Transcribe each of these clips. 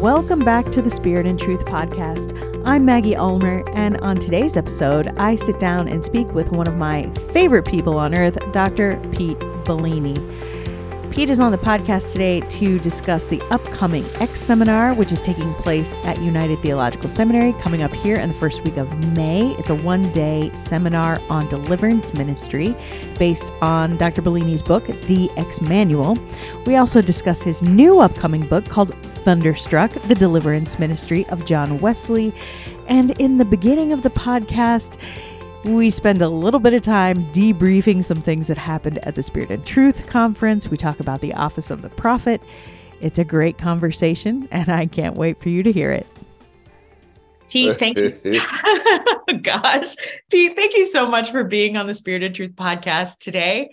Welcome back to the Spirit and Truth podcast. I'm Maggie Ulmer, and on today's episode, I sit down and speak with one of my favorite people on earth, Dr. Pete Bellini. Pete is on the podcast today to discuss the upcoming X seminar, which is taking place at United Theological Seminary coming up here in the first week of May. It's a one day seminar on deliverance ministry based on Dr. Bellini's book, The X Manual. We also discuss his new upcoming book called Thunderstruck, The Deliverance Ministry of John Wesley. And in the beginning of the podcast, we spend a little bit of time debriefing some things that happened at the Spirit and Truth conference. We talk about the office of the prophet. It's a great conversation, and I can't wait for you to hear it. Pete, thank you. Gosh, Pete, thank you so much for being on the Spirit and Truth podcast today.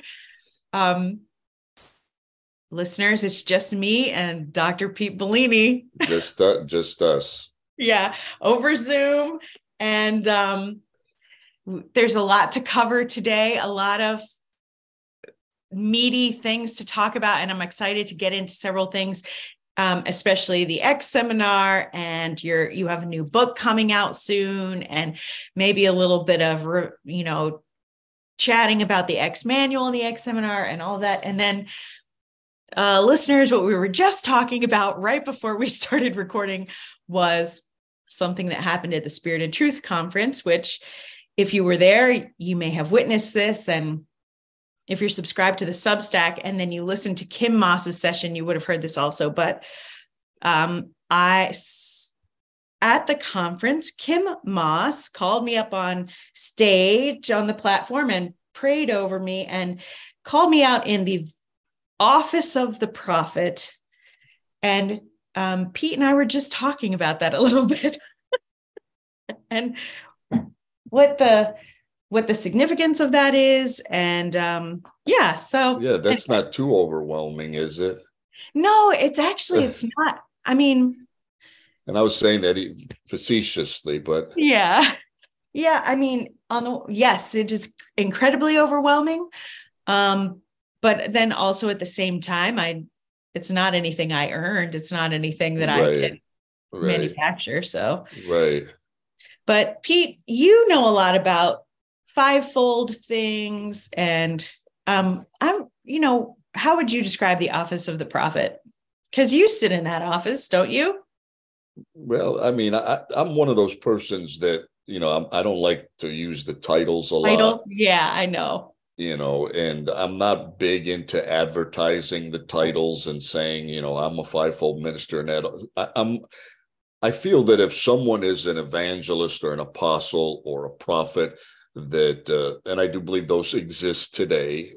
Um, listeners, it's just me and Dr. Pete Bellini. Just, uh, just us. yeah, over Zoom, and um, there's a lot to cover today, a lot of meaty things to talk about, and I'm excited to get into several things, um, especially the X seminar, and your you have a new book coming out soon, and maybe a little bit of you know chatting about the X manual and the X seminar and all that, and then. Uh, listeners, what we were just talking about right before we started recording was something that happened at the Spirit and Truth conference, which if you were there, you may have witnessed this. And if you're subscribed to the Substack and then you listen to Kim Moss's session, you would have heard this also. But um, I, at the conference, Kim Moss called me up on stage on the platform and prayed over me and called me out in the office of the prophet. And um, Pete and I were just talking about that a little bit. and what the what the significance of that is and um yeah so yeah that's and, not too overwhelming is it no it's actually it's not i mean and i was saying that facetiously but yeah yeah i mean on the yes it is incredibly overwhelming um but then also at the same time i it's not anything i earned it's not anything that right. i can right. manufacture so right but Pete, you know a lot about fivefold things, and um, I'm, you know, how would you describe the office of the prophet? Because you sit in that office, don't you? Well, I mean, I—I'm one of those persons that you know I'm, I do not like to use the titles a lot. Title, yeah, I know. You know, and I'm not big into advertising the titles and saying, you know, I'm a fivefold minister and that. I, I'm I feel that if someone is an evangelist or an apostle or a prophet, that, uh, and I do believe those exist today,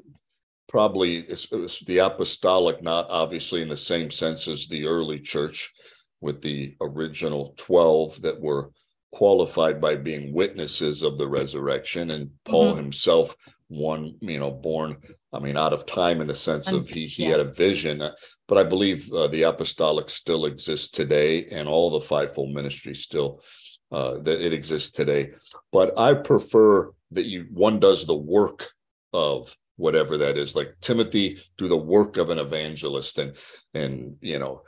probably it's, it's the apostolic, not obviously in the same sense as the early church with the original 12 that were qualified by being witnesses of the resurrection. And Paul mm-hmm. himself one you know born i mean out of time in the sense of he he yeah. had a vision but i believe uh, the apostolic still exists today and all the fivefold ministry still uh, that it exists today but i prefer that you one does the work of whatever that is like timothy do the work of an evangelist and and you know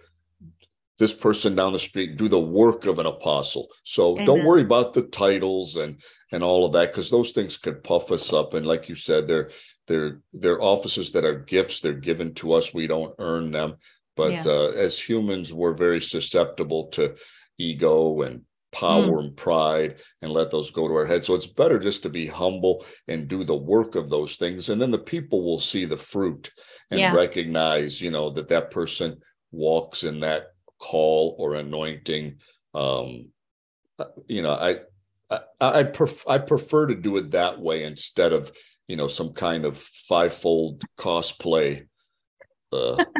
this person down the street do the work of an apostle so Amen. don't worry about the titles and and all of that because those things could puff us up and like you said they're they're they're offices that are gifts they're given to us we don't earn them but yeah. uh, as humans we're very susceptible to ego and power mm. and pride and let those go to our head so it's better just to be humble and do the work of those things and then the people will see the fruit and yeah. recognize you know that that person walks in that call or anointing. Um, uh, you know, I I I, pref- I prefer to do it that way instead of you know some kind of fivefold cosplay. Uh,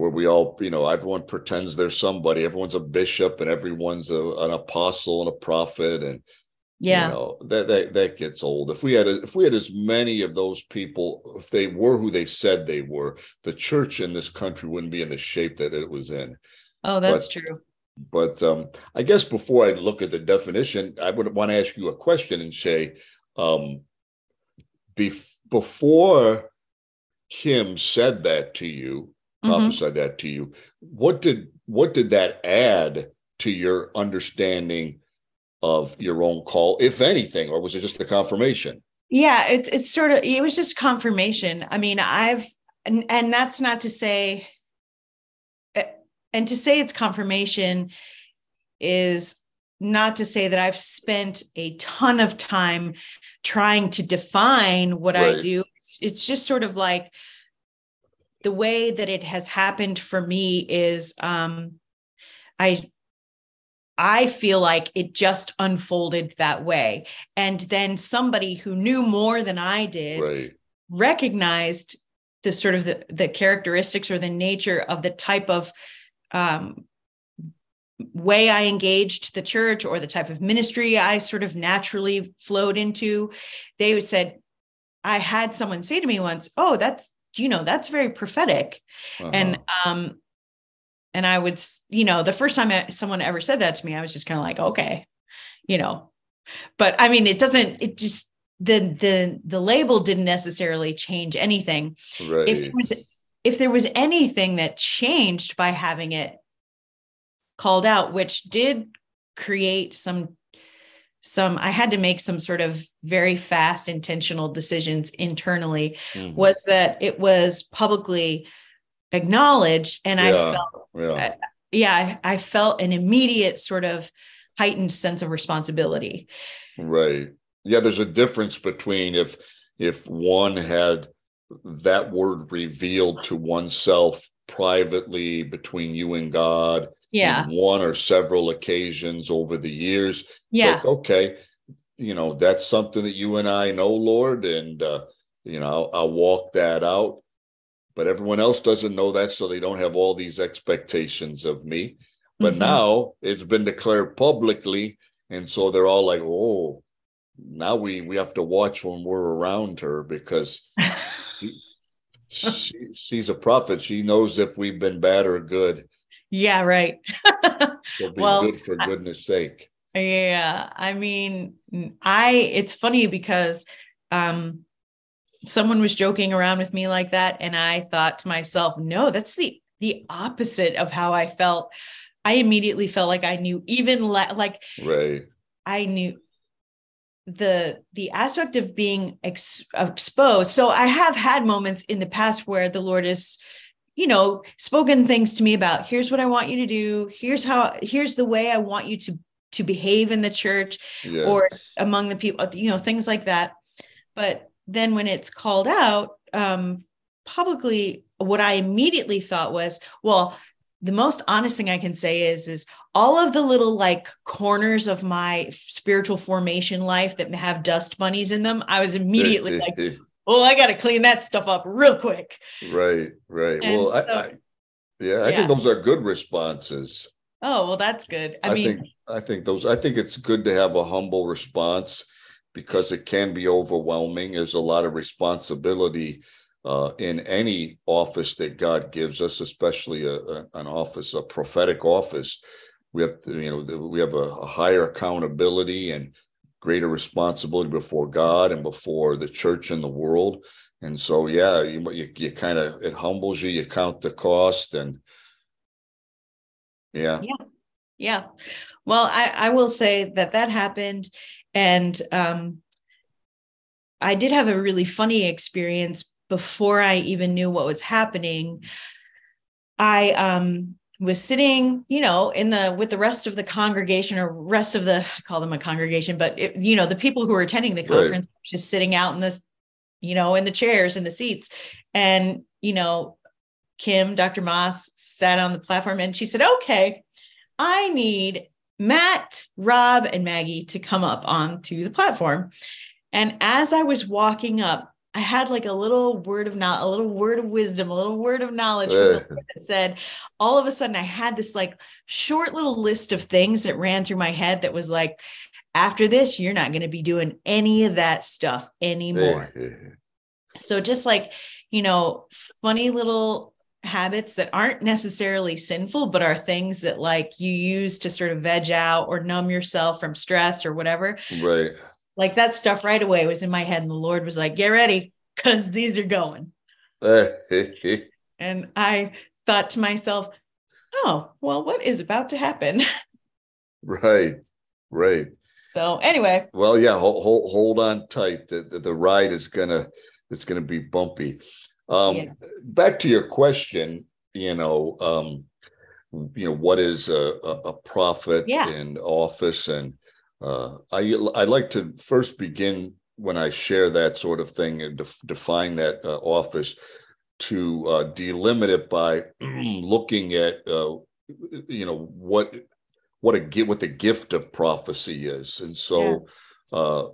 where we all, you know, everyone pretends they're somebody. Everyone's a bishop, and everyone's a, an apostle and a prophet, and yeah, you know, that that that gets old. If we had a, if we had as many of those people, if they were who they said they were, the church in this country wouldn't be in the shape that it was in. Oh, that's but, true. But um, I guess before I look at the definition, I would want to ask you a question and say, um, bef- before Kim said that to you, mm-hmm. prophesied that to you. What did what did that add to your understanding of your own call, if anything, or was it just a confirmation? Yeah, it's it's sort of it was just confirmation. I mean, I've and and that's not to say and to say it's confirmation is not to say that I've spent a ton of time trying to define what right. I do. It's, it's, just sort of like the way that it has happened for me is um, I I feel like it just unfolded that way. And then somebody who knew more than I did right. recognized the sort of the, the characteristics or the nature of the type of um, way I engaged the church or the type of ministry I sort of naturally flowed into. They said, I had someone say to me once, Oh, that's, you know, that's very prophetic. Uh-huh. And um, and I would, you know, the first time someone ever said that to me, I was just kind of like, okay, you know, but I mean, it doesn't, it just, the, the, the label didn't necessarily change anything. Right. If there was, if there was anything that changed by having it called out, which did create some, some, I had to make some sort of very fast intentional decisions internally mm-hmm. was that it was publicly acknowledged and yeah, i felt yeah, yeah I, I felt an immediate sort of heightened sense of responsibility. Right. Yeah there's a difference between if if one had that word revealed to oneself privately between you and god yeah. one or several occasions over the years. Yeah like, okay you know that's something that you and i know lord and uh you know I'll, I'll walk that out. But everyone else doesn't know that so they don't have all these expectations of me. But mm-hmm. now it's been declared publicly and so they're all like oh now we we have to watch when we're around her because she, she, she's a prophet. She knows if we've been bad or good. Yeah right. She'll be well, good for goodness sake. Yeah i mean i it's funny because um someone was joking around with me like that and i thought to myself no that's the the opposite of how i felt. I immediately felt like i knew even le- like right. I knew the the aspect of being ex- exposed. So i have had moments in the past where the lord has you know spoken things to me about here's what i want you to do. Here's how here's the way i want you to to behave in the church yes. or among the people you know things like that. But then when it's called out um, publicly, what I immediately thought was, well, the most honest thing I can say is, is all of the little like corners of my spiritual formation life that have dust bunnies in them. I was immediately like, well, I got to clean that stuff up real quick. Right, right. And well, so, I, I, yeah, I yeah. think those are good responses. Oh well, that's good. I, I mean, think I think those. I think it's good to have a humble response because it can be overwhelming. There's a lot of responsibility uh, in any office that God gives us, especially a, a, an office, a prophetic office. We have to, you know, we have a, a higher accountability and greater responsibility before God and before the church and the world. And so, yeah, you you, you kind of it humbles you. You count the cost, and yeah, yeah, yeah. Well, I I will say that that happened and um, I did have a really funny experience before I even knew what was happening. I um, was sitting, you know, in the with the rest of the congregation or rest of the I call them a congregation, but it, you know, the people who were attending the conference right. just sitting out in this, you know, in the chairs in the seats, and you know, Kim, Dr. Moss sat on the platform and she said, "Okay, I need Matt, Rob, and Maggie to come up onto the platform. And as I was walking up, I had like a little word of not a little word of wisdom, a little word of knowledge that said, all of a sudden I had this like short little list of things that ran through my head that was like, after this, you're not going to be doing any of that stuff anymore. so just like, you know, funny little habits that aren't necessarily sinful, but are things that like you use to sort of veg out or numb yourself from stress or whatever. Right. Like that stuff right away was in my head. And the Lord was like, get ready because these are going. and I thought to myself, oh, well, what is about to happen? right, right. So anyway. Well, yeah, hold, hold, hold on tight. The, the, the, ride is gonna it's gonna be bumpy. Um, yeah. Back to your question, you know, um, you know, what is a, a, a prophet yeah. in office? And uh, I I like to first begin when I share that sort of thing and def- define that uh, office to uh, delimit it by looking at uh, you know what what a what the gift of prophecy is, and so yeah. uh,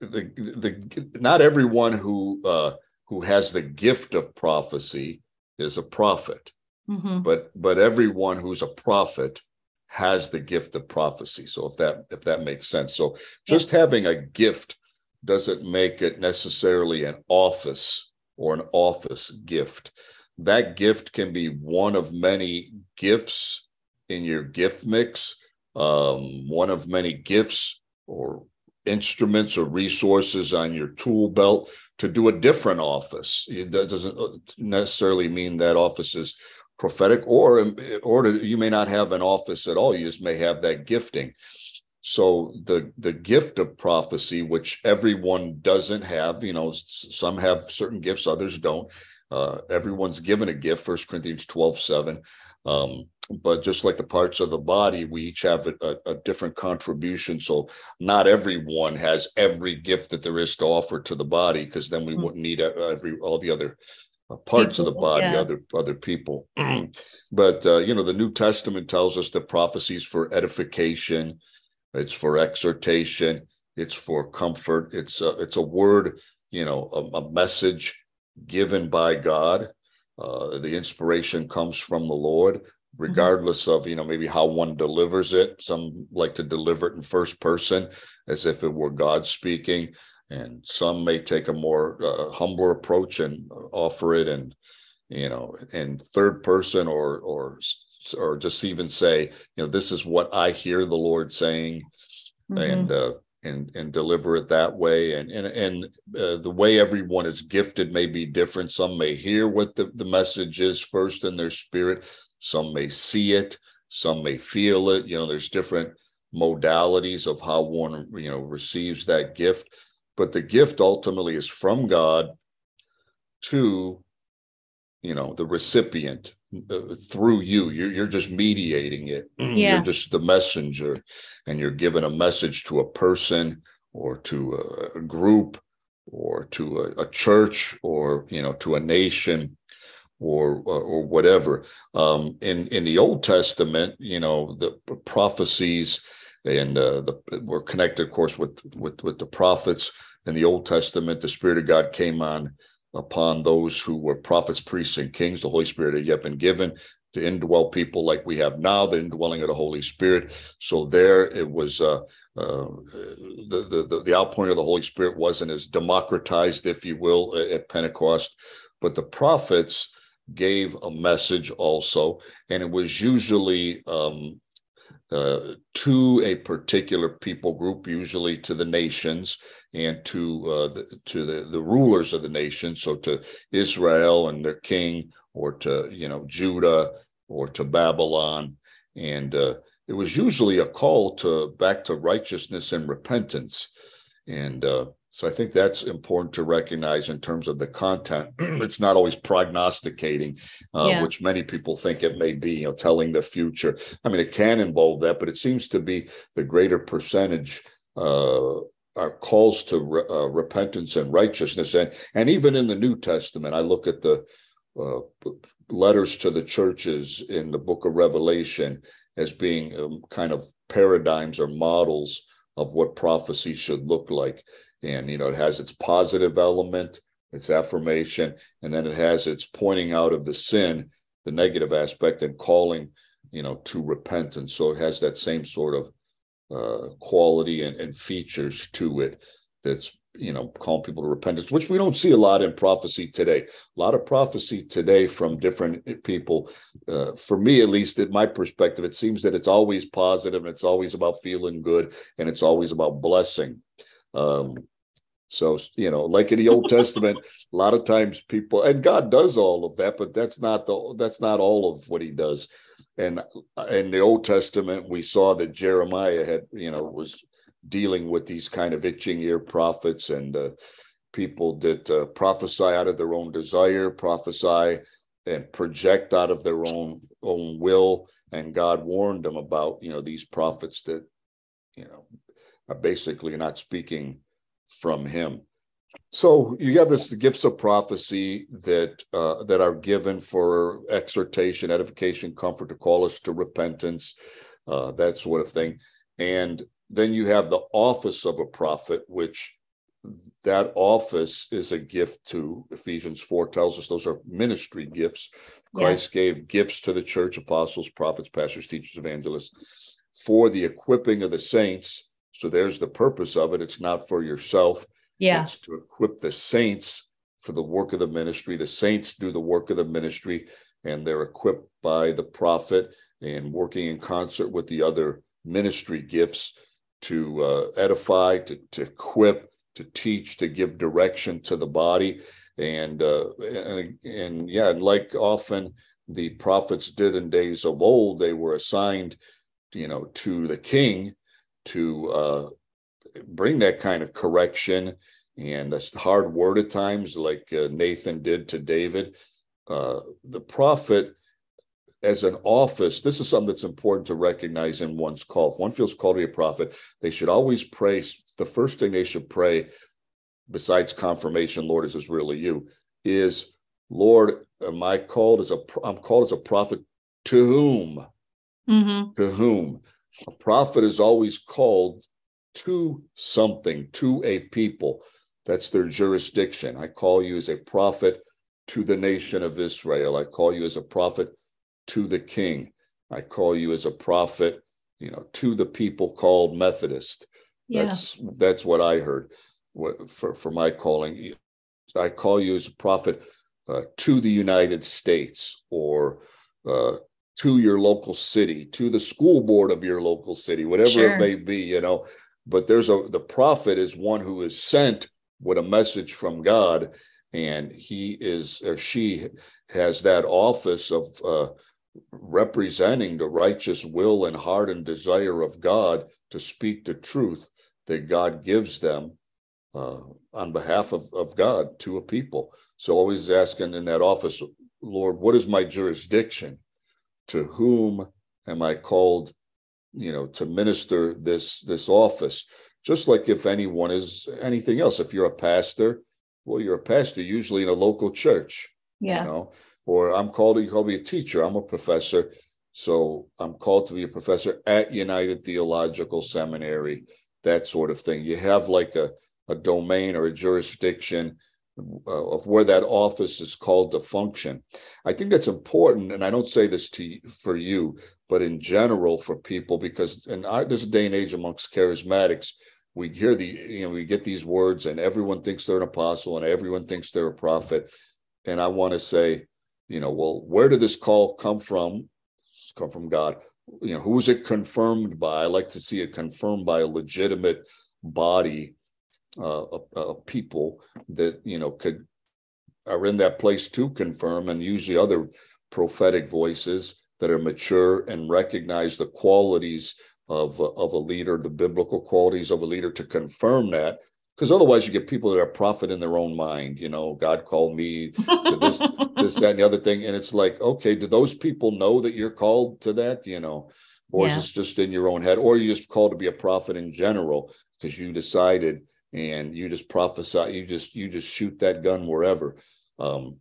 the the not everyone who uh, who has the gift of prophecy is a prophet, mm-hmm. but but everyone who's a prophet has the gift of prophecy. So if that if that makes sense, so just having a gift doesn't make it necessarily an office or an office gift. That gift can be one of many gifts in your gift mix, um, one of many gifts or instruments or resources on your tool belt to do a different office. That doesn't necessarily mean that office is prophetic, or or you may not have an office at all. You just may have that gifting. So the the gift of prophecy, which everyone doesn't have, you know, some have certain gifts, others don't. Uh, everyone's given a gift. First Corinthians 12, 7. Um, but just like the parts of the body, we each have a, a, different contribution. So not everyone has every gift that there is to offer to the body, because then we mm-hmm. wouldn't need every all the other uh, parts people, of the body, yeah. other other people. but uh, you know, the New Testament tells us that prophecies for edification, it's for exhortation, it's for comfort. It's a, it's a word, you know, a, a message given by God uh, the inspiration comes from the Lord, mm-hmm. regardless mm-hmm. of you know maybe how one delivers it. Some like to deliver it in first person, as if it were God speaking, and some may take a more uh, humble approach and offer it and you know in third person or or or just even say you know this is what I hear the Lord saying, mm-hmm. and uh, and and deliver it that way. And and and uh, the way everyone is gifted may be different. Some may hear what the, the message is first in their spirit. Some may see it. Some may feel it. You know there's different modalities of how one you know receives that gift but the gift ultimately is from god to you know the recipient uh, through you. You're, you're just mediating it. Yeah. you're just the messenger and you're giving a message to a person or to a, group or to a, a, church or you know to a nation or or, or whatever. Um, in in the old testament you know the prophecies and uh, the were connected of course with with with the prophets in the old testament the spirit of god came on upon those who were prophets, priests, and kings. The Holy Spirit had yet been given to indwell people like we have now, the indwelling of the Holy Spirit. So there it was uh, uh, the, the, the outpouring of the Holy Spirit wasn't as democratized, if you will, at Pentecost, but the prophets gave a message also, and it was usually um, uh, to a particular people group, usually to the nations and to uh, the, to the, the rulers of the nation. So to Israel and their king, or to you know Judah, or to Babylon, and uh, it was usually a call to back to righteousness and repentance. And uh, so I think that's important to recognize in terms of the content. it's not always prognosticating, uh, yeah. which many people think it may be, you know, telling the future. I mean, it can involve that, but it seems to be the greater percentage uh, are calls to re- uh, repentance and righteousness. And, and even in the New Testament, I look at the uh, letters to the churches in the book of Revelation as being um, kind of paradigms or models of what prophecy should look like. And, you know, it has its positive element, its affirmation, and then it has its pointing out of the sin, the negative aspect, and calling, you know, to repentance. So it has that same sort of uh, quality and, and features to it that's you know calling people to repentance which we don't see a lot in prophecy today a lot of prophecy today from different people uh, for me at least in my perspective it seems that it's always positive and it's always about feeling good and it's always about blessing um, So, you know, like in the Old Testament, a lot of times people and God does all of that, but that's not the that's not all of what he does. And in the Old Testament, we saw that Jeremiah had, you know, was dealing with these kind of itching ear prophets and uh, people that uh, prophesy out of their own desire, prophesy and project out of their own own will. And God warned them about, you know, these prophets that, you know, basically not speaking from Him. So you have this the gifts of prophecy that uh, that are given for exhortation, edification, comfort, to call us to repentance, uh, that sort of thing. And then you have the office of a prophet, which that office is a gift to Ephesians 4 tells us those are ministry gifts. Christ yeah. gave gifts to the church, apostles, prophets, pastors, teachers, evangelists, for the equipping of the saints. So there's the purpose of it. It's not for yourself. Yeah. It's to equip the saints for the work of the ministry. The saints do the work of the ministry, and they're equipped by the prophet and working in concert with the other ministry gifts to uh, edify, to, to equip, to teach, to give direction to the body. And, uh, and, and yeah, like often the prophets did in days of old, they were assigned, you know, to the king to uh, bring that kind of correction and that's hard word at times, like uh, Nathan did to David. Uh, the prophet as an office, this is something that's important to recognize in one's call. If one feels called to be a prophet, they should always pray. The first thing they should pray, besides confirmation, Lord, is this really you? Is Lord, am I called as a I'm called as a prophet to whom? Mm-hmm. To whom? A prophet is always called to something, to a people. That's their jurisdiction. I call you as a prophet to the nation of Israel. I call you as a prophet to the king. I call you as a prophet, you know, to the people called Methodist. Yeah. That's that's what I heard for for my calling. I call you as a prophet uh, to the United States or uh, to your local city, to the school board of your local city, whatever sure. it may be, you know. But there's a the prophet is one who is sent with a message from God, and he is or she has that office of uh, representing the righteous will and heart and desire of God to speak the truth that God gives them uh, on behalf of, of God to a people. So always asking in that office, Lord, what is my jurisdiction? To whom am I called, you know, to minister this this office? Just like if anyone is anything else, if you're a pastor, well, you're a pastor usually in a local church. Yeah. You know, or I'm called to call me a teacher. I'm a professor. So I'm called to be a professor at United Theological Seminary, that sort of thing. You have like a, a domain or a jurisdiction Uh, of where that office is called to function. I think that's important, and I don't say this to for you, but in general for people, because in our, there's a day and age amongst charismatics, we hear the you know we get these words, and everyone thinks they're an apostle, and everyone thinks they're a prophet, and I want to say you know, well, where did this call come from? It's come from God. You know, who is it confirmed by? I like to see it confirmed by a legitimate body uh, of, people that you know could are in that place to confirm, and usually other prophetic voices that are mature and recognize the qualities of of a leader, the biblical qualities of a leader, to confirm that. Because otherwise you get people that are prophet in their own mind you know god called me to this this that and the other thing. And it's like okay do those people know that you're called to that you know? Or yeah. is this just in your own head? Or you just called to be a prophet in general because you decided and you just prophesy you just you just shoot that gun wherever um,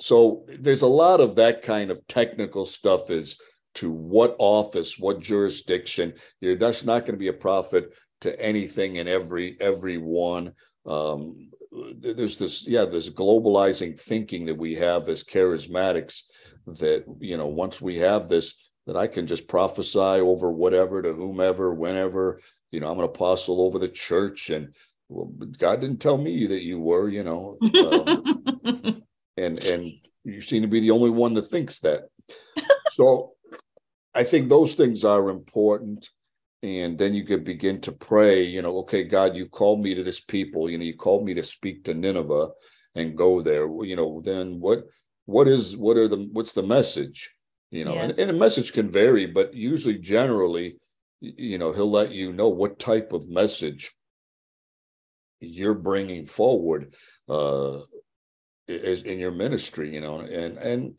so there's a lot of that kind of technical stuff is to what office what jurisdiction you're just not going to be a prophet to anything and every everyone. Um, there's this yeah this globalizing thinking that we have as charismatics that you know once we have this that I can just prophesy over whatever to whomever whenever you know I'm an apostle over the church and well, God didn't tell me that you were you know um, and and you seem to be the only one that thinks that. So I think those things are important and then you could begin to pray you know okay god you called me to this people you know you called me to speak to nineveh and go there. You know then what what is what are the what's the message? You know yeah. and, and a message can vary but usually generally you know he'll let you know what type of message you're bringing forward uh is in your ministry you know and and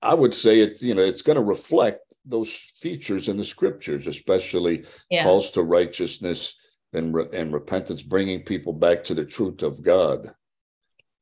I would say it's you know it's going to reflect those features in the scriptures, especially yeah. calls to righteousness and re- and repentance, bringing people back to the truth of God.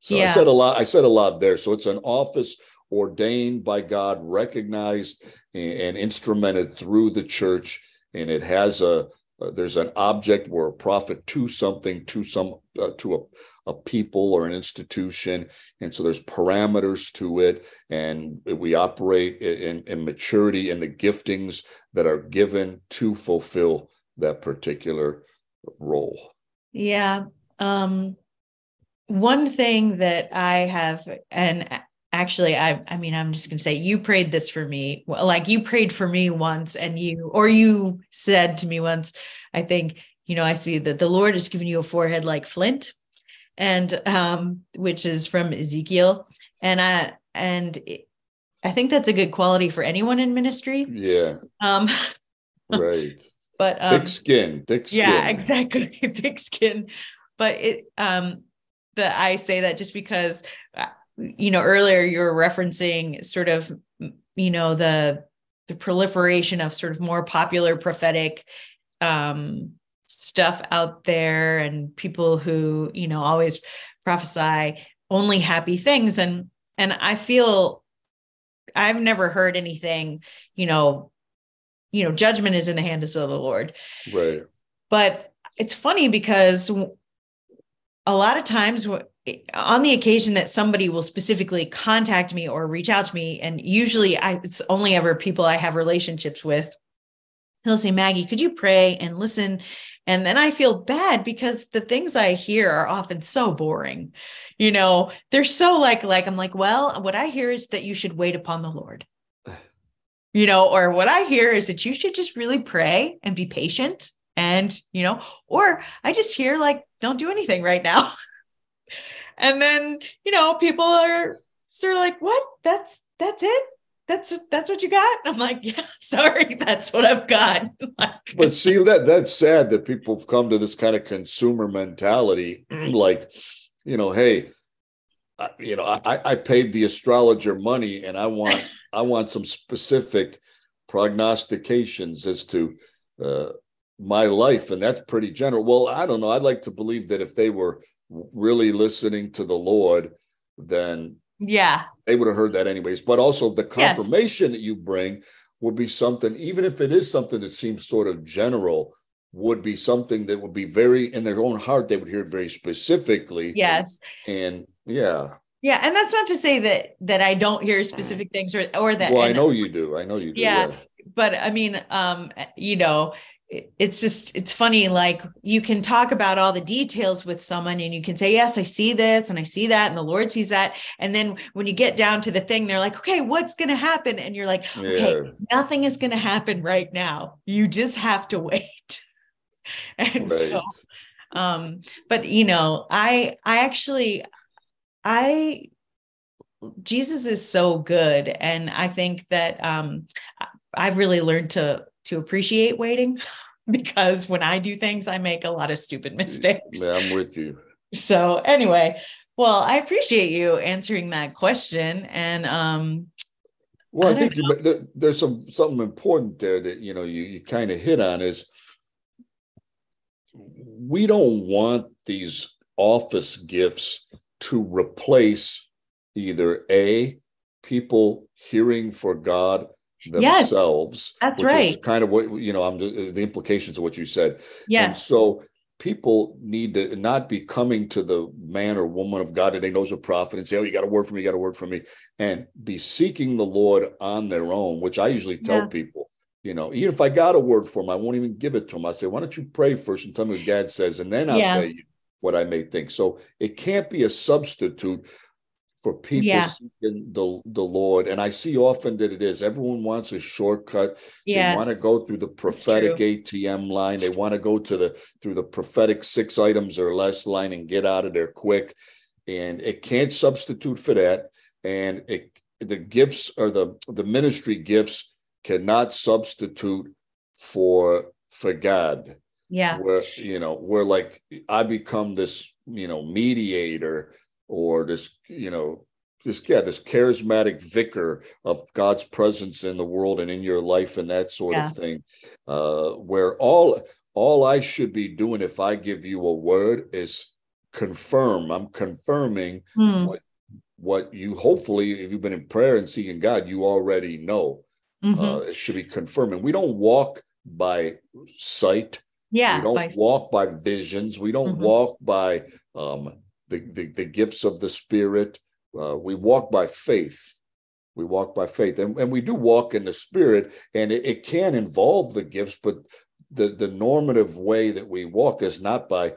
So yeah. I said a lot. I said a lot there. So it's an office ordained by God, recognized and, and instrumented through the church, and it has a uh, there's an object where a prophet to something to some uh, to a a people or an institution. And so there's parameters to it. And we operate in, in maturity and the giftings that are given to fulfill that particular role. Yeah. Um, one thing that I have, and actually i i mean i'm just going to say you prayed this for me like you prayed for me once and you or you said to me once i think you know i see that the lord has given you a forehead like flint and um, which is from Ezekiel, and I and I think that's a good quality for anyone in ministry. Yeah. Um, right. But um, thick skin, thick skin. Yeah, exactly, thick skin. But it um that I say that just because uh, you know earlier you were referencing sort of you know the the proliferation of sort of more popular prophetic um stuff out there and people who you know always prophesy only happy things. And and i feel i've never heard anything you know you know judgment is in the hands of the lord. Right. But it's funny because a lot of times on the occasion that somebody will specifically contact me or reach out to me and usually I, it's only ever people i have relationships with he'll say maggie could you pray and listen and then I feel bad because the things I hear are often so boring. You know, they're so like, like, I'm like, well, what I hear is that you should wait upon the Lord. You know, or what I hear is that you should just really pray and be patient. And, you know, or I just hear like, don't do anything right now. and then, you know, people are sort of like, what? That's, that's it? That's that's what you got? I'm like yeah sorry that's what i've got. But see that that's sad that people have come to this kind of consumer mentality like you know hey I, you know i i paid the astrologer money and i want i want some specific prognostications as to uh, my life and that's pretty general. Well i don't know i'd like to believe that if they were really listening to the lord then yeah. They would have heard that anyways. But also the confirmation yes. that you bring would be something, even if it is something that seems sort of general, would be something that would be very in their own heart, they would hear it very specifically. Yes. And yeah. Yeah. And that's not to say that that I don't hear specific things or or that well, I know you do. I know you do. Yeah. yeah. But I mean, um, you know, it's just it's funny like you can talk about all the details with someone and you can say yes i see this and i see that and the lord sees that. And then when you get down to the thing they're like okay what's going to happen? And you're like okay yeah. nothing is going to happen right now. You just have to wait. And right. so um but you know i i actually i jesus is so good. And i think that um i've really learned to to appreciate waiting because when I do things, I make a lot of stupid mistakes. Yeah, I'm with you. So anyway, well, I appreciate you answering that question. And um well, I, I think you, there's some something important there that you know you, you kind of hit on is we don't want these office gifts to replace either a people hearing for God themselves. Yes, that's right. Is kind of what you know. I'm uh, the implications of what you said. Yes. And so people need to not be coming to the man or woman of God that they know is a prophet and say, "Oh, you got a word for me. You got a word for me," and be seeking the Lord on their own. Which I usually tell yeah. people. You know, even if I got a word for them, I won't even give it to them. I say, "Why don't you pray first and tell me what God says, and then I'll yeah. tell you what I may think." So it can't be a substitute for people yeah. seeking the, the Lord. And I see often that it is everyone wants a shortcut. Yes. They want to go through the prophetic ATM line. They want to go to the through the prophetic six items or less line and get out of there quick. And it can't substitute for that. And it the gifts or the the ministry gifts cannot substitute for for God. Yeah. Where you know, where like I become this, you know, mediator or this, you know, this yeah, this charismatic vicar of God's presence in the world and in your life and that sort yeah. of thing. Uh, where all all I should be doing if I give you a word is confirm. I'm confirming hmm. what what you hopefully, if you've been in prayer and seeking God, you already know. Mm-hmm. Uh, it should be confirming. We don't walk by sight. Yeah. We don't by... walk by visions. We don't mm-hmm. walk by um, the, the, the gifts of the Spirit. Uh, we walk by faith. We walk by faith, and, and we do walk in the Spirit, and it, it can involve the gifts, but the the normative way that we walk is not by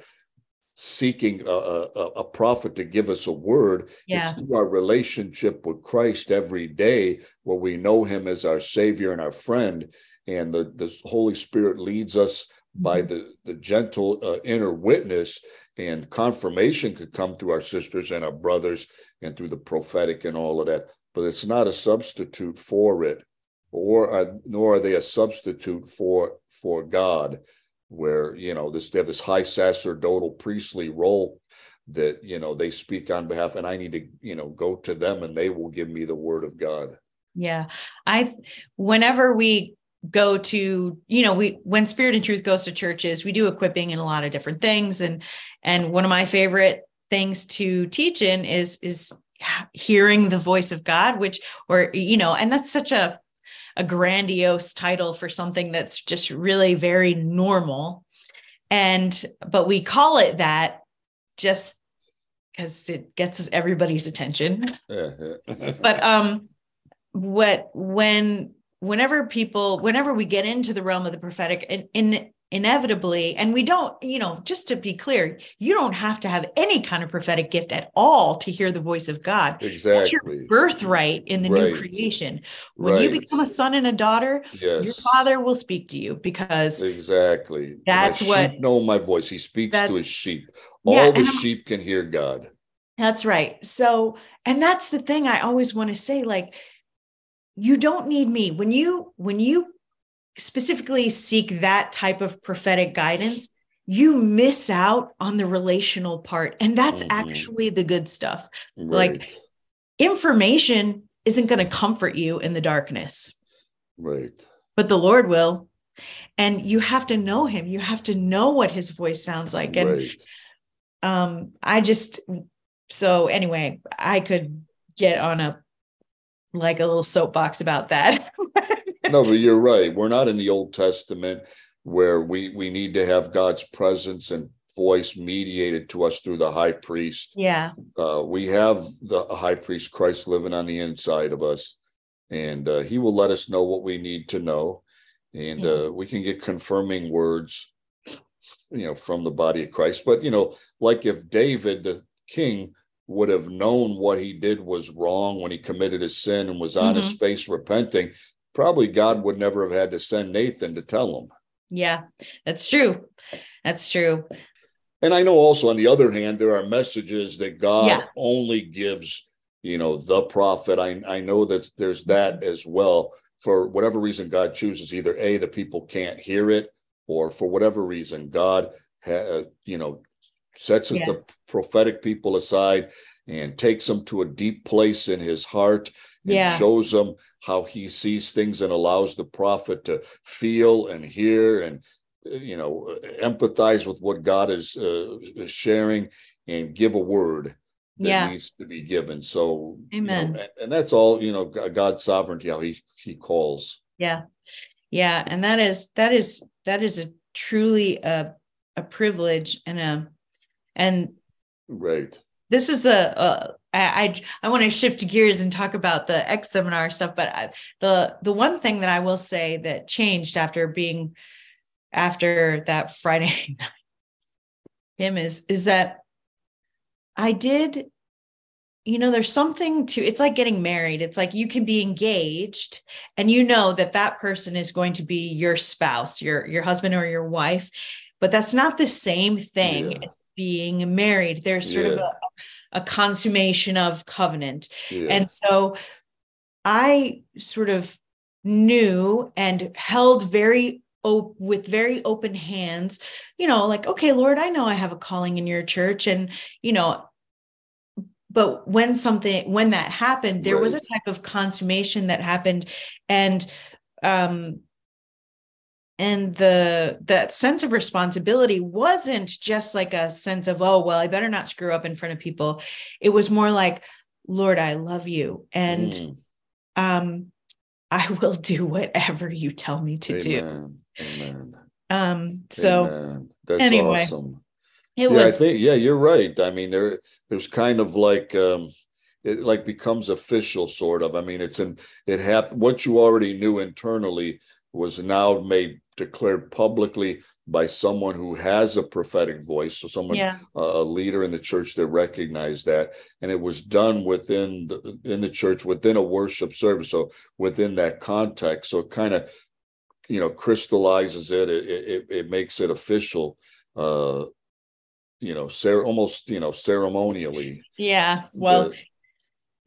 seeking a, a, a, prophet to give us a word. Yeah. It's through our relationship with Christ every day where we know him as our savior and our friend. And the, the Holy Spirit leads us by mm-hmm. the, the gentle uh, inner witness and confirmation could come through our sisters and our brothers and through the prophetic and all of that but it's not a substitute for it or are, nor are they a substitute for for god where you know this they have this high sacerdotal priestly role that you know they speak on behalf and i need to you know go to them and they will give me the word of god. Yeah. I whenever we go to you know we when spirit and truth goes to churches we do equipping in a lot of different things. And and one of my favorite things to teach in is is hearing the voice of god which or you know and that's such a a grandiose title for something that's just really very normal. And but we call it that just because it gets everybody's attention. But um what when whenever people whenever we get into the realm of the prophetic in, in inevitably and we don't you know just to be clear you don't have to have any kind of prophetic gift at all to hear the voice of god. Exactly your birthright in the right. new creation. When right. you become a son and a daughter yes. your father will speak to you because exactly. That's what know my voice. He speaks to his sheep. All yeah, the sheep can hear god. That's right. So and that's the thing i always want to say like you don't need me. When you when you specifically seek that type of prophetic guidance you miss out on the relational part. And that's mm-hmm. actually the good stuff. Right. like information isn't going to comfort you in the darkness. Right. But the lord will. And you have to know him. You have to know what his voice sounds like. And right. um i just so anyway i could get on a like a little soapbox about that. no, but you're right. We're not in the Old Testament where we we need to have God's presence and voice mediated to us through the high priest. Yeah. Uh, we have the high priest Christ living on the inside of us, and uh, he will let us know what we need to know, and yeah. uh, we can get confirming words, you know, from the body of Christ. But you know, like if David, the king, would have known what he did was wrong when he committed his sin and was on mm-hmm. his face repenting, probably God would never have had to send Nathan to tell him. Yeah, that's true. That's true. And I know also on the other hand, there are messages that God yeah. only gives, you know, the prophet. I, I know that there's that as well. For whatever reason, God chooses either A, the people can't hear it, or for whatever reason, God, ha- you know, sets yeah. the prophetic people aside and takes them to a deep place in his heart and yeah. shows them how he sees things and allows the prophet to feel and hear and you know empathize with what god is uh, sharing and give a word that yeah. needs to be given so amen you know, and, and that's all you know god's sovereignty how he he calls yeah yeah and that is that is that is a truly a a privilege and a and right this is the uh, I I, I want to shift gears and talk about the X seminar stuff, but I, the the one thing that I will say that changed after being after that Friday night him is is that I did, you know there's something to it's like getting married it's like you can be engaged and you know that that person is going to be your spouse your your husband or your wife but that's not the same thing yeah. Being married there's sort yeah. of a, a consummation of covenant yeah. and so i sort of knew and held very op- with very open hands you know like okay lord i know i have a calling in your church and you know but when something when that happened there right. was a type of consummation that happened and um and the that sense of responsibility wasn't just like a sense of oh well i better not screw up in front of people it was more like lord i love you and mm. um i will do whatever you tell me to Amen. do Amen. um so Amen. that's anyway. awesome it yeah, was. I think yeah, you're right. I mean, there there's kind of like um, it like becomes official, sort of. I mean, it's in it happened. What you already knew internally was now made declared publicly by someone who has a prophetic voice so someone yeah. uh, a leader in the church that recognized that and it was done within the, in the church within a worship service so within that context so it kind of you know crystallizes it it, it, it makes it official uh, you know, cer- almost, you know, ceremonially. Yeah. Well,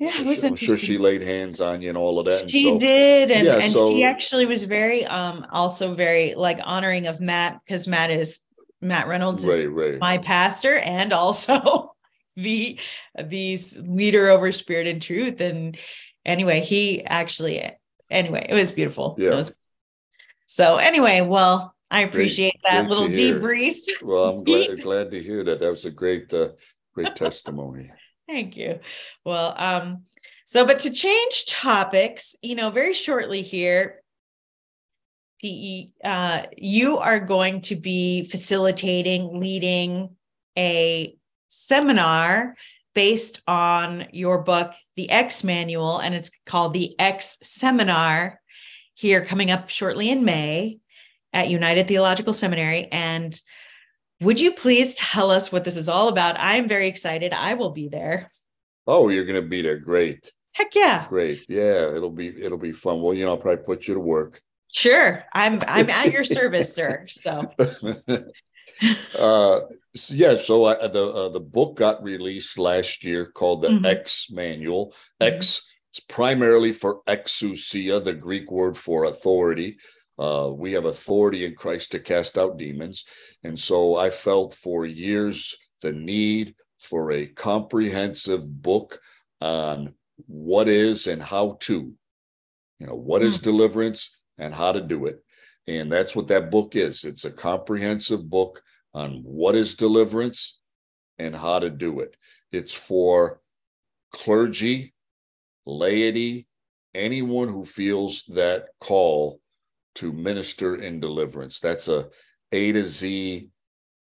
yeah, it was I'm sure she laid hands on you and all of that. She so, did, and, yeah, and so, she actually was very, um, also very like honoring of Matt because Matt is Matt Reynolds is right, right. my pastor and also the the leader over Spirit and Truth. And anyway, he actually, anyway, it was beautiful. Yeah. Was, so anyway, well, I appreciate great, that great little debrief. Well, I'm glad glad to hear that. That was a great uh, great testimony. Thank you. Well, um, so but to change topics, you know, very shortly here, PE, uh, you are going to be facilitating, leading a seminar based on your book, The X Manual, and it's called the X Seminar here coming up shortly in May at United Theological Seminary. And would you please tell us what this is all about? I'm very excited. I will be there. Oh, you're going to be there. Great. Heck yeah. Great. Yeah, it'll be it'll be fun. Well, you know, I'll probably put you to work. Sure. I'm I'm at your service, sir. So uh so yeah, so I, the uh, the book got released last year called the mm-hmm. X Manual. Mm-hmm. X is primarily for exousia, the Greek word for authority. Uh, we have authority in Christ to cast out demons. And so I felt for years the need for a comprehensive book on what is and how to, you know, what is mm. deliverance and how to do it. And that's what that book is. It's a comprehensive book on what is deliverance and how to do it. It's for clergy, laity, anyone who feels that call to minister in deliverance. That's a A to Z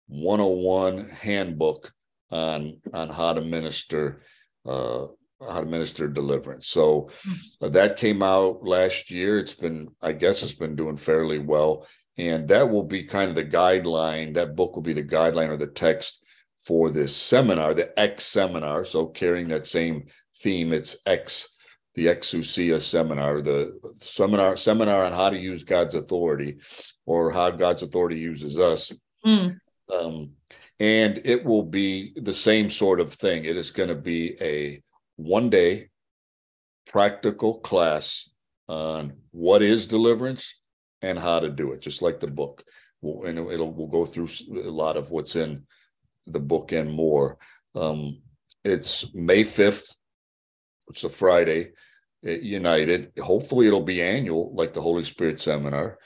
101 handbook on on how to minister uh, how to minister deliverance. So hmm. uh, that came out last year. It's been, I guess, it's been doing fairly well, and that will be kind of the guideline. That book will be the guideline or the text for this seminar, the X seminar. So carrying that same theme, it's X the Exousia seminar, the seminar seminar on how to use God's authority, or how God's authority uses us. Mm. Um, and it will be the same sort of thing. It is going to be a one day practical class on what is deliverance and how to do it, just like the book. And it'll we'll go through a lot of what's in the book and more. Um, it's May 5th, it's a Friday. United. Hopefully, it'll be annual, like the Holy Spirit Seminar.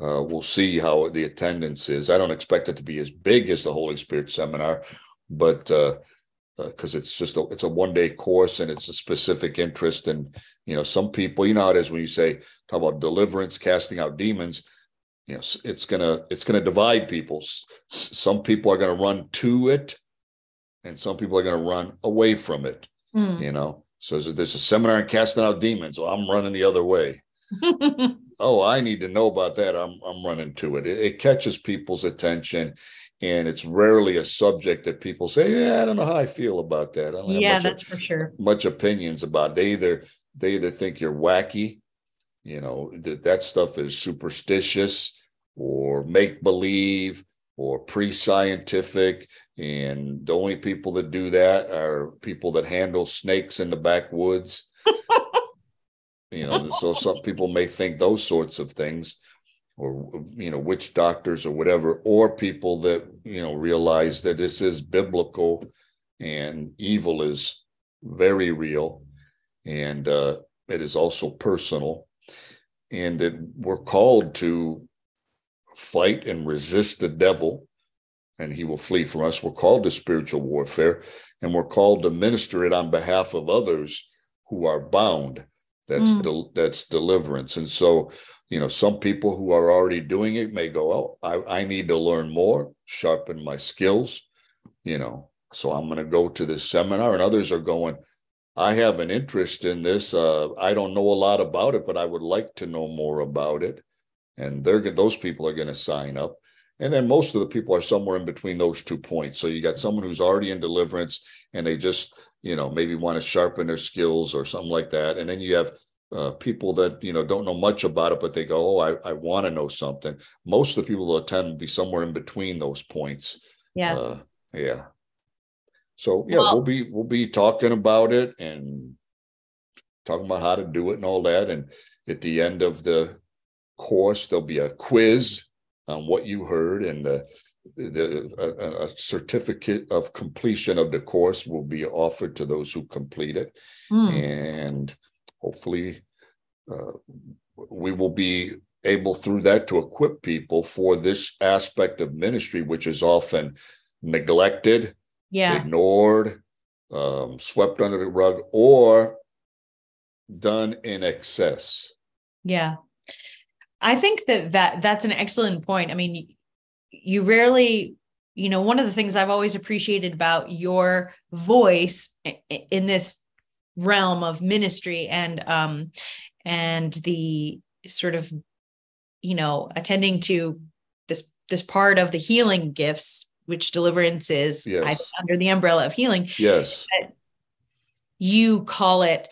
Uh, we'll see how the attendance is. I don't expect it to be as big as the Holy Spirit Seminar, but because uh, uh, it's just a, it's a one day course and it's a specific interest. And you know, some people, you know how it is when you say talk about deliverance, casting out demons. You know, it's gonna it's gonna divide people. Some people are gonna run to it, and some people are gonna run away from it. Mm. You know, so there's a seminar on casting out demons. Well, I'm running the other way. oh, I need to know about that, I'm I'm running to it. It, it catches people's attention, and it's rarely a subject that people say, yeah, I don't know how I feel about that. yeah, that's for sure. Much opinions about. It. They either they either think you're wacky, you know, that that stuff is superstitious or make believe or pre-scientific and the only people that do that are people that handle snakes in the backwoods. You know so some people may think those sorts of things or you know witch doctors or whatever or people that you know realize that this is biblical and evil is very real. And uh, it is also personal. And that we're called to fight and resist the devil, and he will flee from us. We're called to spiritual warfare, and we're called to minister it on behalf of others who are bound. That's mm. del- that's deliverance. And so, you know, some people who are already doing it may go, "Oh, I, I need to learn more, sharpen my skills." You know, so I'm going to go to this seminar, and others are going. I have an interest in this. Uh, I don't know a lot about it, but I would like to know more about it and they're those people are going to sign up and then most of the people are somewhere in between those two points. So you got someone who's already in deliverance and they just you know maybe want to sharpen their skills or something like that. And then you have uh, people that you know don't know much about it but they go oh i, I want to know something. Most of the people that attend will be somewhere in between those points. Yeah. Uh, yeah. So yeah well, we'll be we'll be talking about it and talking about how to do it and all that. And at the end of the course. There'll be a quiz on what you heard, and the, the a, a, certificate of completion of the course will be offered to those who complete it, mm. and hopefully, uh, we will be able through that to equip people for this aspect of ministry, which is often neglected, yeah. ignored, um, swept under the rug, or done in excess. Yeah. I think that that that's an excellent point. I mean, you rarely, you know, one of the things I've always appreciated about your voice in this realm of ministry and um and the sort of you know attending to this this part of the healing gifts which deliverance is yes. under the umbrella of healing yes you call it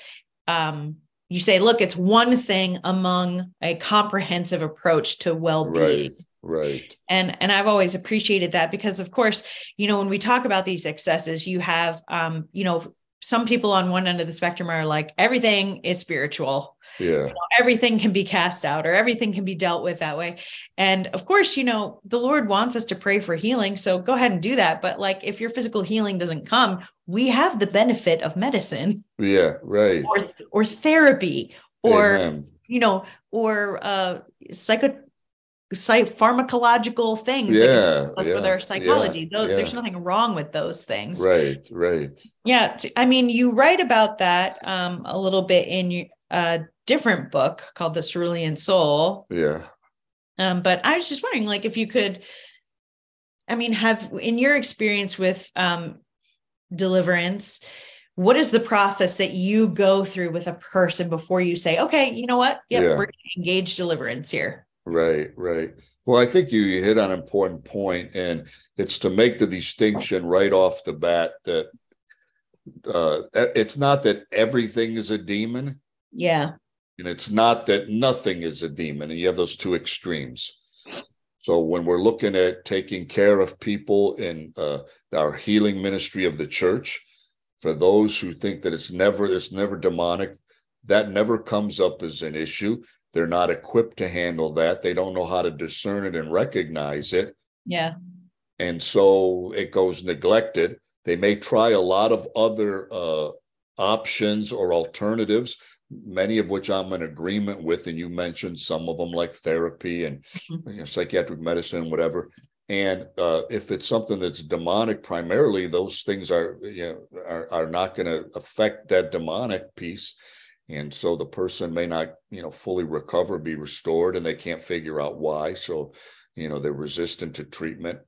um you say, look, it's one thing among a comprehensive approach to well-being. Right. Right. And and I've always appreciated that because of course, you know, when we talk about these excesses, you have um, you know, some people on one end of the spectrum are like everything is spiritual yeah you know, everything can be cast out or everything can be dealt with that way and of course you know the lord wants us to pray for healing so go ahead and do that but like if your physical healing doesn't come we have the benefit of medicine yeah right or or therapy or Amen. you know or uh psycho pharmacological things yeah, yeah for their psychology. Yeah, those, yeah. There's nothing wrong with those things. Right, right. Yeah. I mean, you write about that um, a little bit in a different book called The Cerulean Soul. Yeah. Um, but I was just wondering, like, if you could, I mean, have in your experience with um, deliverance, what is the process that you go through with a person before you say, okay, you know what? Yep, yeah, we're going to engage deliverance here. Right, right. Well, I think you hit on an important point, and it's to make the distinction right off the bat that uh, it's not that everything is a demon. Yeah. And it's not that nothing is a demon, and you have those two extremes. So when we're looking at taking care of people in uh, our healing ministry of the church, for those who think that it's never it's never demonic, that never comes up as an issue. They're not equipped to handle that. They don't know how to discern it and recognize it. Yeah. And so it goes neglected. They may try a lot of other uh, options or alternatives, many of which I'm in agreement with. And you mentioned some of them, like therapy and mm-hmm. you know, psychiatric medicine, whatever. And uh, if it's something that's demonic, primarily, those things are you know are, are not going to affect that demonic piece and so the person may not you know fully recover be restored and they can't figure out why so you know they're resistant to treatment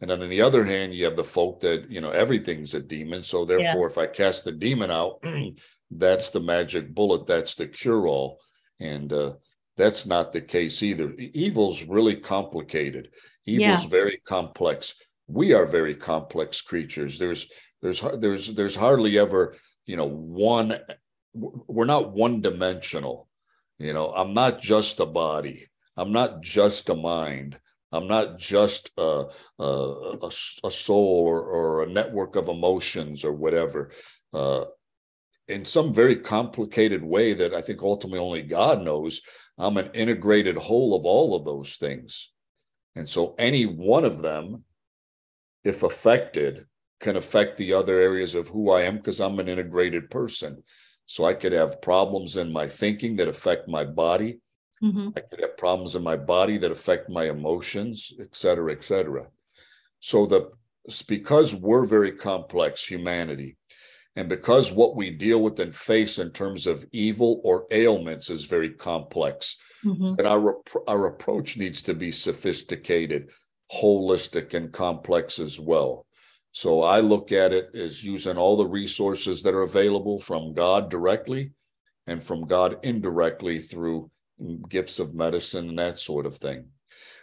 and then on the other hand you have the folk that you know everything's a demon so therefore yeah. if i cast the demon out that's the magic bullet that's the cure all and uh, that's not the case either. Evil's really complicated. Evil's yeah. very complex. We are very complex creatures. There's there's there's there's hardly ever you know one. We're not one dimensional. You know, I'm not just a body. I'm not just a mind. I'm not just a, a, a, a soul or, or, a network of emotions or whatever. Uh, in some very complicated way that I think ultimately only God knows, I'm an integrated whole of all of those things. And so any one of them, if affected, can affect the other areas of who I am because I'm an integrated person. So I could have problems in my thinking that affect my body. Mm-hmm. I could have problems in my body that affect my emotions, et cetera, et cetera. So the because we're very complex humanity, and because what we deal with and face in terms of evil or ailments is very complex, mm-hmm. and our our approach needs to be sophisticated, holistic, and complex as well. So I look at it as using all the resources that are available from God directly and from God indirectly through gifts of medicine and that sort of thing.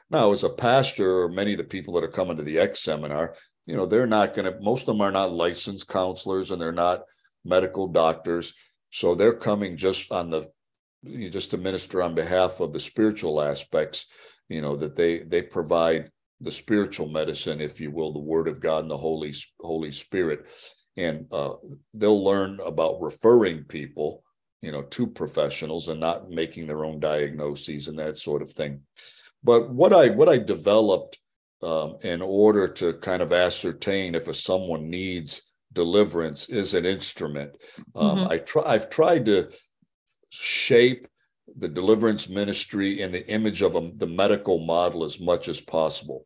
Now, as a pastor, or many of the people that are coming to the X seminar, you know, they're not going to, most of them are not licensed counselors and they're not medical doctors. So they're coming just on the, just to minister on behalf of the spiritual aspects, you know, that they, they provide the spiritual medicine, if you will, the word of God and the Holy, Holy Spirit. And uh, they'll learn about referring people you know to professionals and not making their own diagnoses and that sort of thing but what i what i developed um, in order to kind of ascertain if a someone needs deliverance is an instrument. Um, mm-hmm. i try i've tried to shape the deliverance ministry in the image of a, the medical model as much as possible.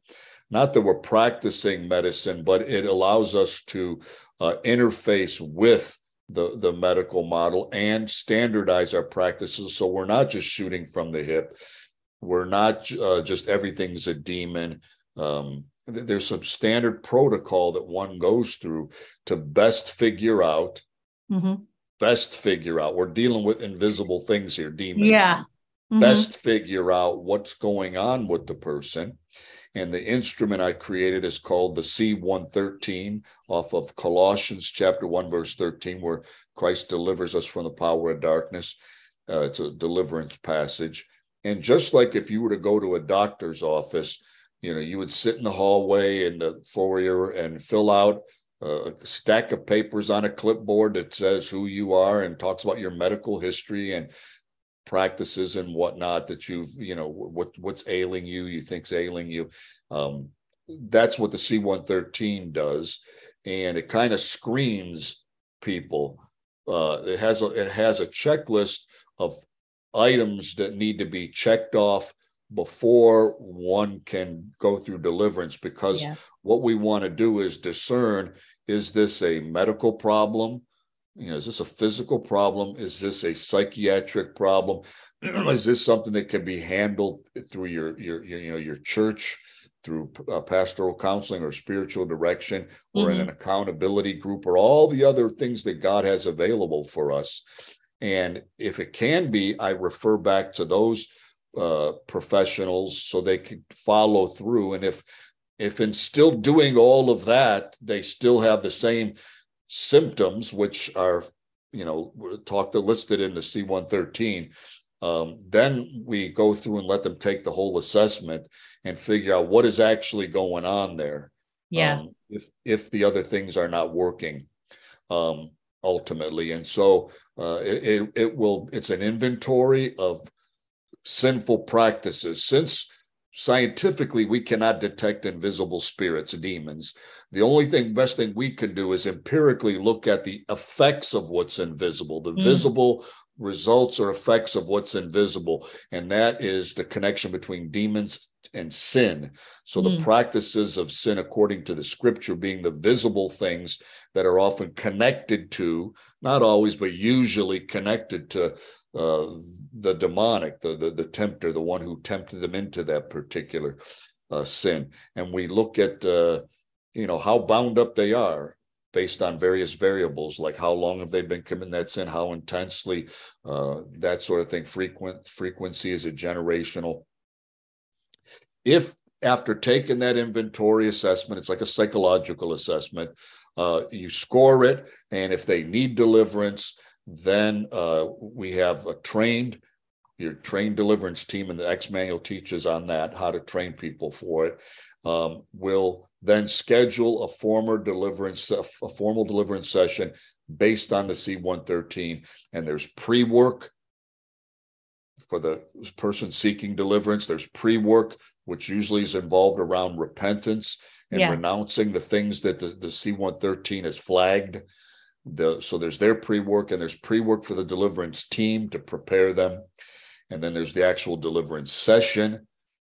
Not that we're practicing medicine but it allows us to uh, interface with the, the medical model and standardize our practices. So we're not just shooting from the hip. We're not uh, just everything's a demon um, there's some standard protocol that one goes through to best figure out mm-hmm. best figure out we're dealing with invisible things here demons yeah mm-hmm. best figure out what's going on with the person and the instrument I created is called the C113 off of Colossians chapter 1, verse 13, where Christ delivers us from the power of darkness. Uh, it's a deliverance passage. And just like if you were to go to a doctor's office, you know, you would sit in the hallway in the foyer and fill out a stack of papers on a clipboard that says who you are and talks about your medical history and practices and whatnot that you've you know what what's ailing you you think's ailing you. Um, that's what the c113 does and it kind of screens people. Uh, it has a it has a checklist of items that need to be checked off before one can go through deliverance because yeah. what we want to do is discern is this a medical problem you know, is this a physical problem? Is this a psychiatric problem? is this something that can be handled through your your, your you know your church through uh, pastoral counseling or spiritual direction or mm-hmm. in an accountability group or all the other things that God has available for us. And if it can be, I refer back to those uh, professionals so they can follow through. And if if in still doing all of that, they still have the same symptoms, which are, you know, talked to listed in the C113, um, then we go through and let them take the whole assessment and figure out what is actually going on there. Yeah. Um, if if the other things are not working, um, ultimately, and so uh, it it will it's an inventory of sinful practices since scientifically we cannot detect invisible spirits demons the only thing best thing we can do is empirically look at the effects of what's invisible the mm. visible results or effects of what's invisible and that is the connection between demons and sin so mm. the practices of sin according to the scripture being the visible things that are often connected to not always but usually connected to uh, the demonic, the, the, the tempter, the one who tempted them into that particular uh, sin. And we look at, uh, you know, how bound up they are. based on various variables like how long have they been committing that sin how intensely uh, that sort of thing frequent frequency is it generational if after taking that inventory assessment it's like a psychological assessment uh, you score it and if they need deliverance then uh, we have a trained your trained deliverance team and the X manual teaches on that how to train people for it. Um, will then schedule a former deliverance a formal deliverance session based on the C113 and there's pre-work for the person seeking deliverance. There's pre-work which usually is involved around repentance and yeah. renouncing the things that the, the C113 has flagged the so there's their pre-work and there's pre-work for the deliverance team to prepare them and then there's the actual deliverance session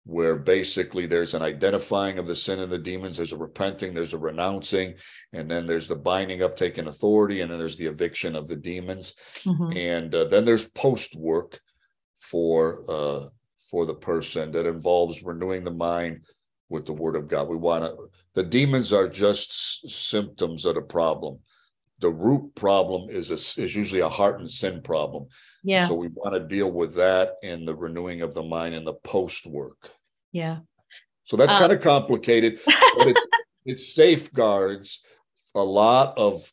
where basically there's an identifying of the sin and the demons, there's a repenting, there's a renouncing, and then there's the binding up, taking authority, and then there's the eviction of the demons, mm-hmm. and uh, then there's post work for uh, for the person that involves renewing the mind with the Word of God. We want to. The demons are just symptoms of the problem. The root problem is a, is usually a heart and sin problem. Yeah. So we want to deal with that in the renewing of the mind and the post work. Yeah. So that's um, kind of complicated, but it's it safeguards a lot of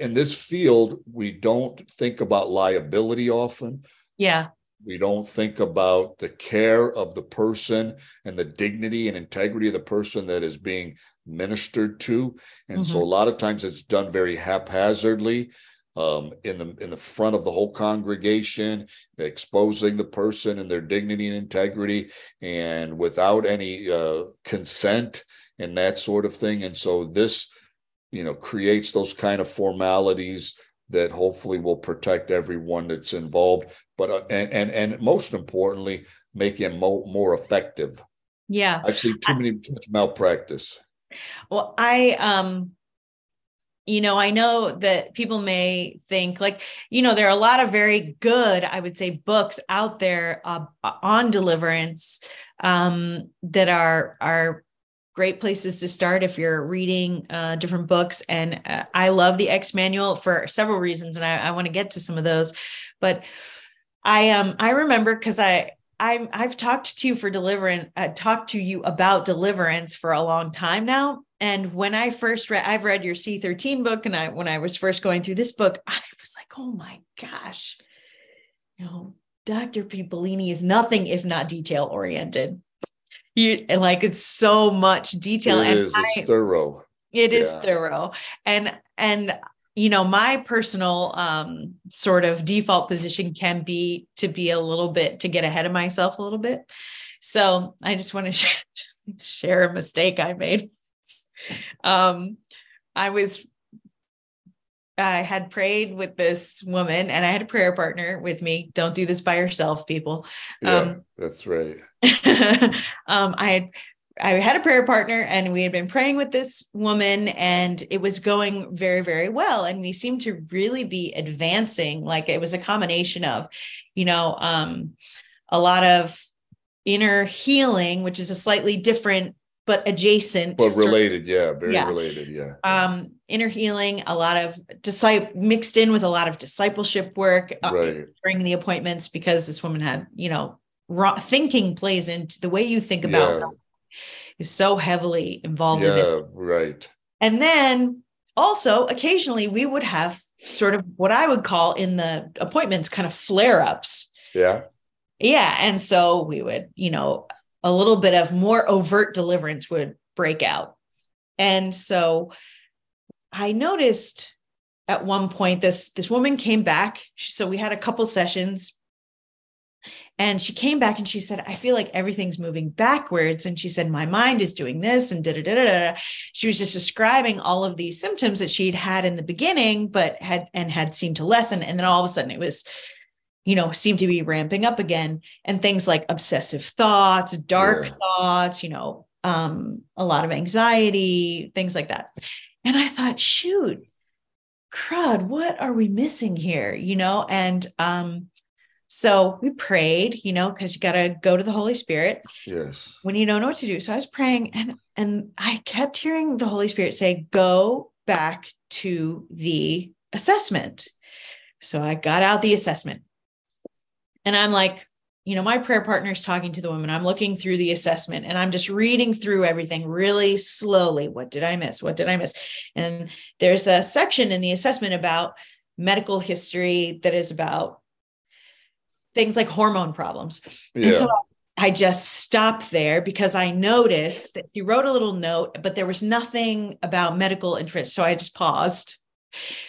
in this field we don't think about liability often. Yeah. We don't think about the care of the person and the dignity and integrity of the person that is being ministered to. And mm-hmm. so a lot of times it's done very haphazardly um, in the in the front of the whole congregation, exposing the person and their dignity and integrity, and without any uh, consent and that sort of thing. And so this, you know, creates those kind of formalities that hopefully will protect everyone that's involved, but uh, and and and most importantly, make it mo- more effective. Yeah, I've seen too many too much malpractice. Well, I um you know, I know that people may think like, you know, there are a lot of very good, I would say, books out there uh, on deliverance um, that are are great places to start if you're reading uh, different books. And uh, I love the X Manual for several reasons, and I, I want to get to some of those. But I um I remember because I I'm I've talked to you for deliverance, uh, talked to you about deliverance for a long time now. And when I first read, I've read your C13 book, and I when I was first going through this book, I was like, oh my gosh, you know, Dr. Bellini is nothing if not detail oriented. You like it's so much detail. It and is, it's thorough. It yeah. is thorough. And and you know my personal um, sort of default position can be to be a little bit to get ahead of myself a little bit so i just want to sh- share a mistake i made um, i was i had prayed with this woman and i had a prayer partner with me don't do this by yourself people yeah um, that's right um, i had I had a prayer partner and we had been praying with this woman and it was going very, very well. And we seemed to really be advancing. Like it was a combination of, you know, um, a lot of inner healing, which is a slightly different but adjacent but related yeah very yeah. related yeah um inner healing a lot of disciple mixed in with a lot of discipleship work uh, right. during the appointments because this woman had you know raw thinking plays into the way you think about yeah is so heavily involved yeah, in this. right. And then also occasionally we would have sort of what I would call in the appointments kind of flare ups. Yeah. Yeah. And so we would, you know, a little bit of more overt deliverance would break out. And so I noticed at one point this this woman came back. So we had a couple sessions and she came back and she said, I feel like everything's moving backwards. And she said, My mind is doing this and da da da da. She was just describing all of these symptoms that she'd had in the beginning, but had and had seemed to lessen. And then all of a sudden it was, you know, seemed to be ramping up again. And things like obsessive thoughts, dark yeah. thoughts, you know, um, a lot of anxiety, things like that. And I thought, shoot, crud, what are we missing here? You know, and um, so we prayed, you know, because you got to go to the Holy Spirit. Yes. When you don't know what to do. So I was praying and and I kept hearing the Holy Spirit say, go back to the assessment. So I got out the assessment. And I'm like, you know, my prayer partner is talking to the woman. I'm looking through the assessment and I'm just reading through everything really slowly. What did I miss? What did I miss? And there's a section in the assessment about medical history that is about things like hormone problems. Yeah. And so I just stopped there because I noticed that he wrote a little note, but there was nothing about medical interest. So I just paused.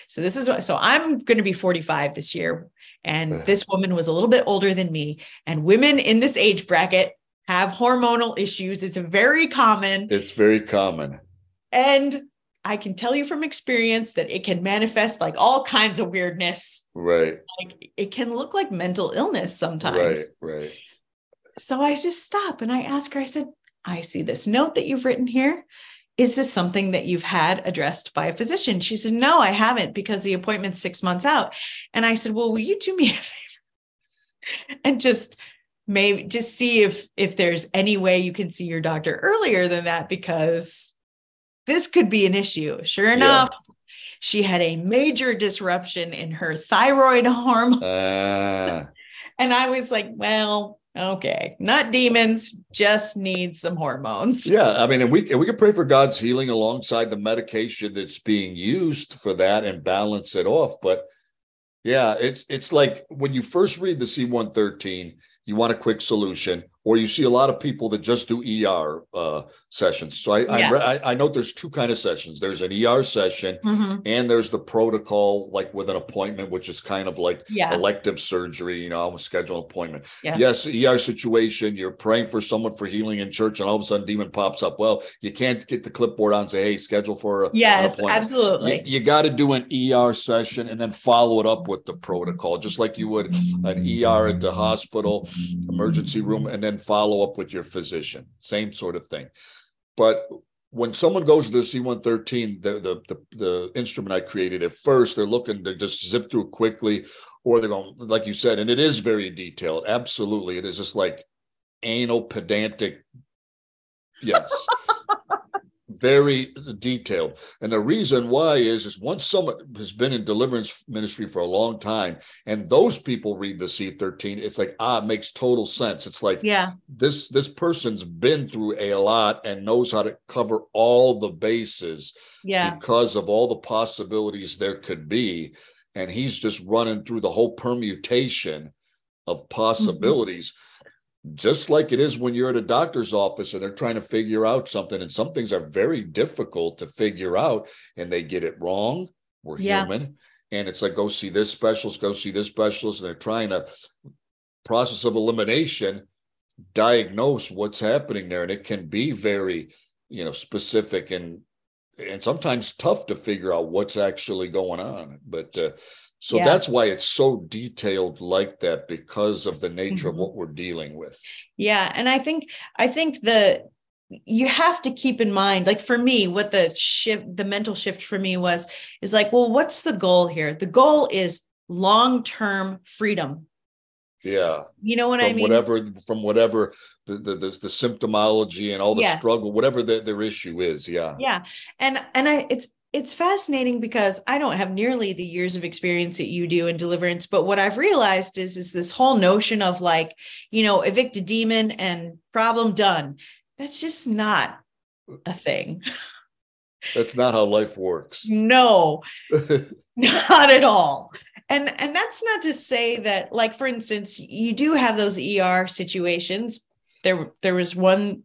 So this is what, so I'm going to be 45 this year. And uh-huh. this woman was a little bit older than me. And women in this age bracket have hormonal issues. It's very common. It's very common. And I can tell you from experience that it can manifest like all kinds of weirdness. Right. Like it can look like mental illness sometimes. Right, right. So I just stop and I ask her, I said, I see this note that you've written here. Is this something that you've had addressed by a physician? She said, No, I haven't because the appointment's six months out. And I said, Well, will you do me a favor and just maybe just see if if there's any way you can see your doctor earlier than that because this could be an issue. Sure enough, yeah. she had a major disruption in her thyroid hormone. Uh. and I was like, well, okay, not demons, just need some hormones. Yeah, I mean, and we and we can pray for God's healing alongside the medication that's being used for that and balance it off. But yeah, it's it's like when you first read the C113, you want a quick solution or you see a lot of people that just do ER uh, sessions. So I, yeah. I, I note there's two kind of sessions. There's an ER session, mm-hmm. and there's the protocol, like with an appointment, which is kind of like yeah. elective surgery. You know, I'm schedule an appointment. Yeah. Yes, ER situation. You're praying for someone for healing in church, and all of a sudden, demon pops up. Well, you can't get the clipboard on and say, "Hey, schedule for a yes, absolutely." You, you got to do an ER session and then follow it up with the protocol, just like you would an ER at the hospital emergency room, and then follow up with your physician. Same sort of thing. But when someone goes to the C113, the, the, the, the, instrument I created, at first they're looking to just zip through quickly, or they're going, like you said, and it is very detailed. Absolutely. It is just like anal pedantic. Yes. very detailed. And the reason why is is once someone has been in deliverance ministry for a long time and those people read the C13, it's like, ah, it makes total sense. It's like, yeah, this this person's been through a lot and knows how to cover all the bases yeah. because of all the possibilities there could be. And he's just running through the whole permutation of mm-hmm. possibilities. Mm-hmm just like it is when you're at a doctor's office and they're trying to figure out something and some things are very difficult to figure out and they get it wrong we're yeah. human and it's like go see this specialist go see this specialist and they're trying to process of elimination diagnose what's happening there and it can be very you know specific and and sometimes tough to figure out what's actually going on but uh, so yeah. that's why it's so detailed like that because of the nature mm-hmm. of what we're dealing with. Yeah, and I think I think the you have to keep in mind like for me what the shift the mental shift for me was is like well what's the goal here the goal is long-term freedom yeah you know what from i mean whatever from whatever the the, the, the symptomology and all the yes. struggle whatever the, their issue is yeah yeah and and i it's it's fascinating because I don't have nearly the years of experience that you do in deliverance, but what I've realized is is this whole notion of like, you know, evict a demon and problem done. That's just not a thing. That's not how life works. No. not at all. And and that's not to say that like for instance, you do have those ER situations. There there was one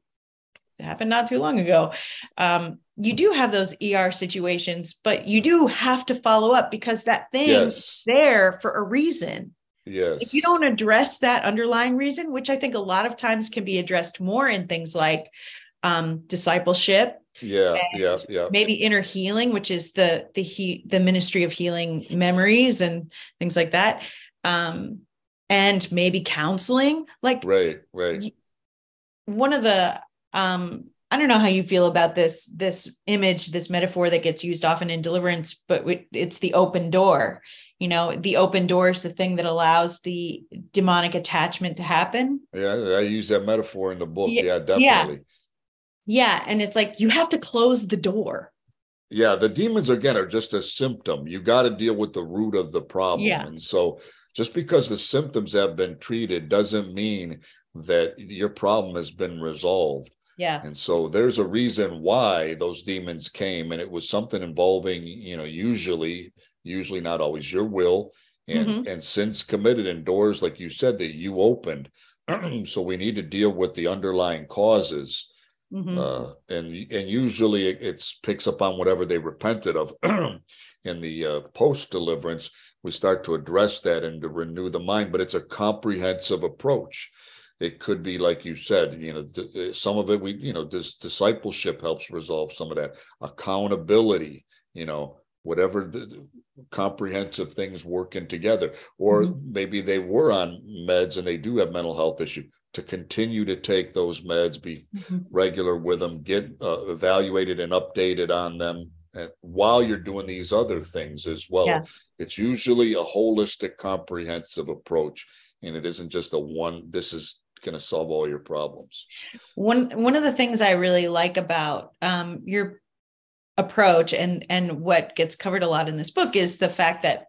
that happened not too long ago. Um, you do have those ER situations, but you do have to follow up because that thing yes. is there for a reason. Yes. If you don't address that underlying reason, which I think a lot of times can be addressed more in things like um, discipleship. Yeah, yeah, yeah. Maybe inner healing, which is the the he, the ministry of healing memories and things like that. Um, and maybe counseling. Like right, right. One of the um, I don't know how you feel about this this image, this metaphor that gets used often in deliverance, but it's the open door. You know, the open door is the thing that allows the demonic attachment to happen. Yeah, I use that metaphor in the book. Yeah, yeah definitely. Yeah. yeah, and it's like you have to close the door. yeah the demons again are just a symptom you got to deal with the root of the problem Yeah. and so just because the symptoms have been treated doesn't mean that your problem has been resolved Yeah. and so there's a reason why those demons came and it was something involving you know usually usually not always your will and Mhm. and sins committed in doors like you said that you opened so we need to deal with the underlying causes Mhm. uh, and and usually it it's picks up on whatever they repented of. In the uh, post deliverance, we start to address that and to renew the mind, but it's a comprehensive approach. It could be like you said, you know, uh, some of it we, you know, this discipleship helps resolve some of that. Accountability, you know, whatever the comprehensive things working together, or Mhm. maybe they were on meds and they do have mental health issue to continue to take those meds, be Mhm. regular with them, get uh, evaluated and updated on them uh, while you're doing these other things as well. Yeah. It's usually a holistic, comprehensive approach, and it isn't just a one. This is going to solve all your problems. one one of the things I really like about um, your approach and and what gets covered a lot in this book is the fact that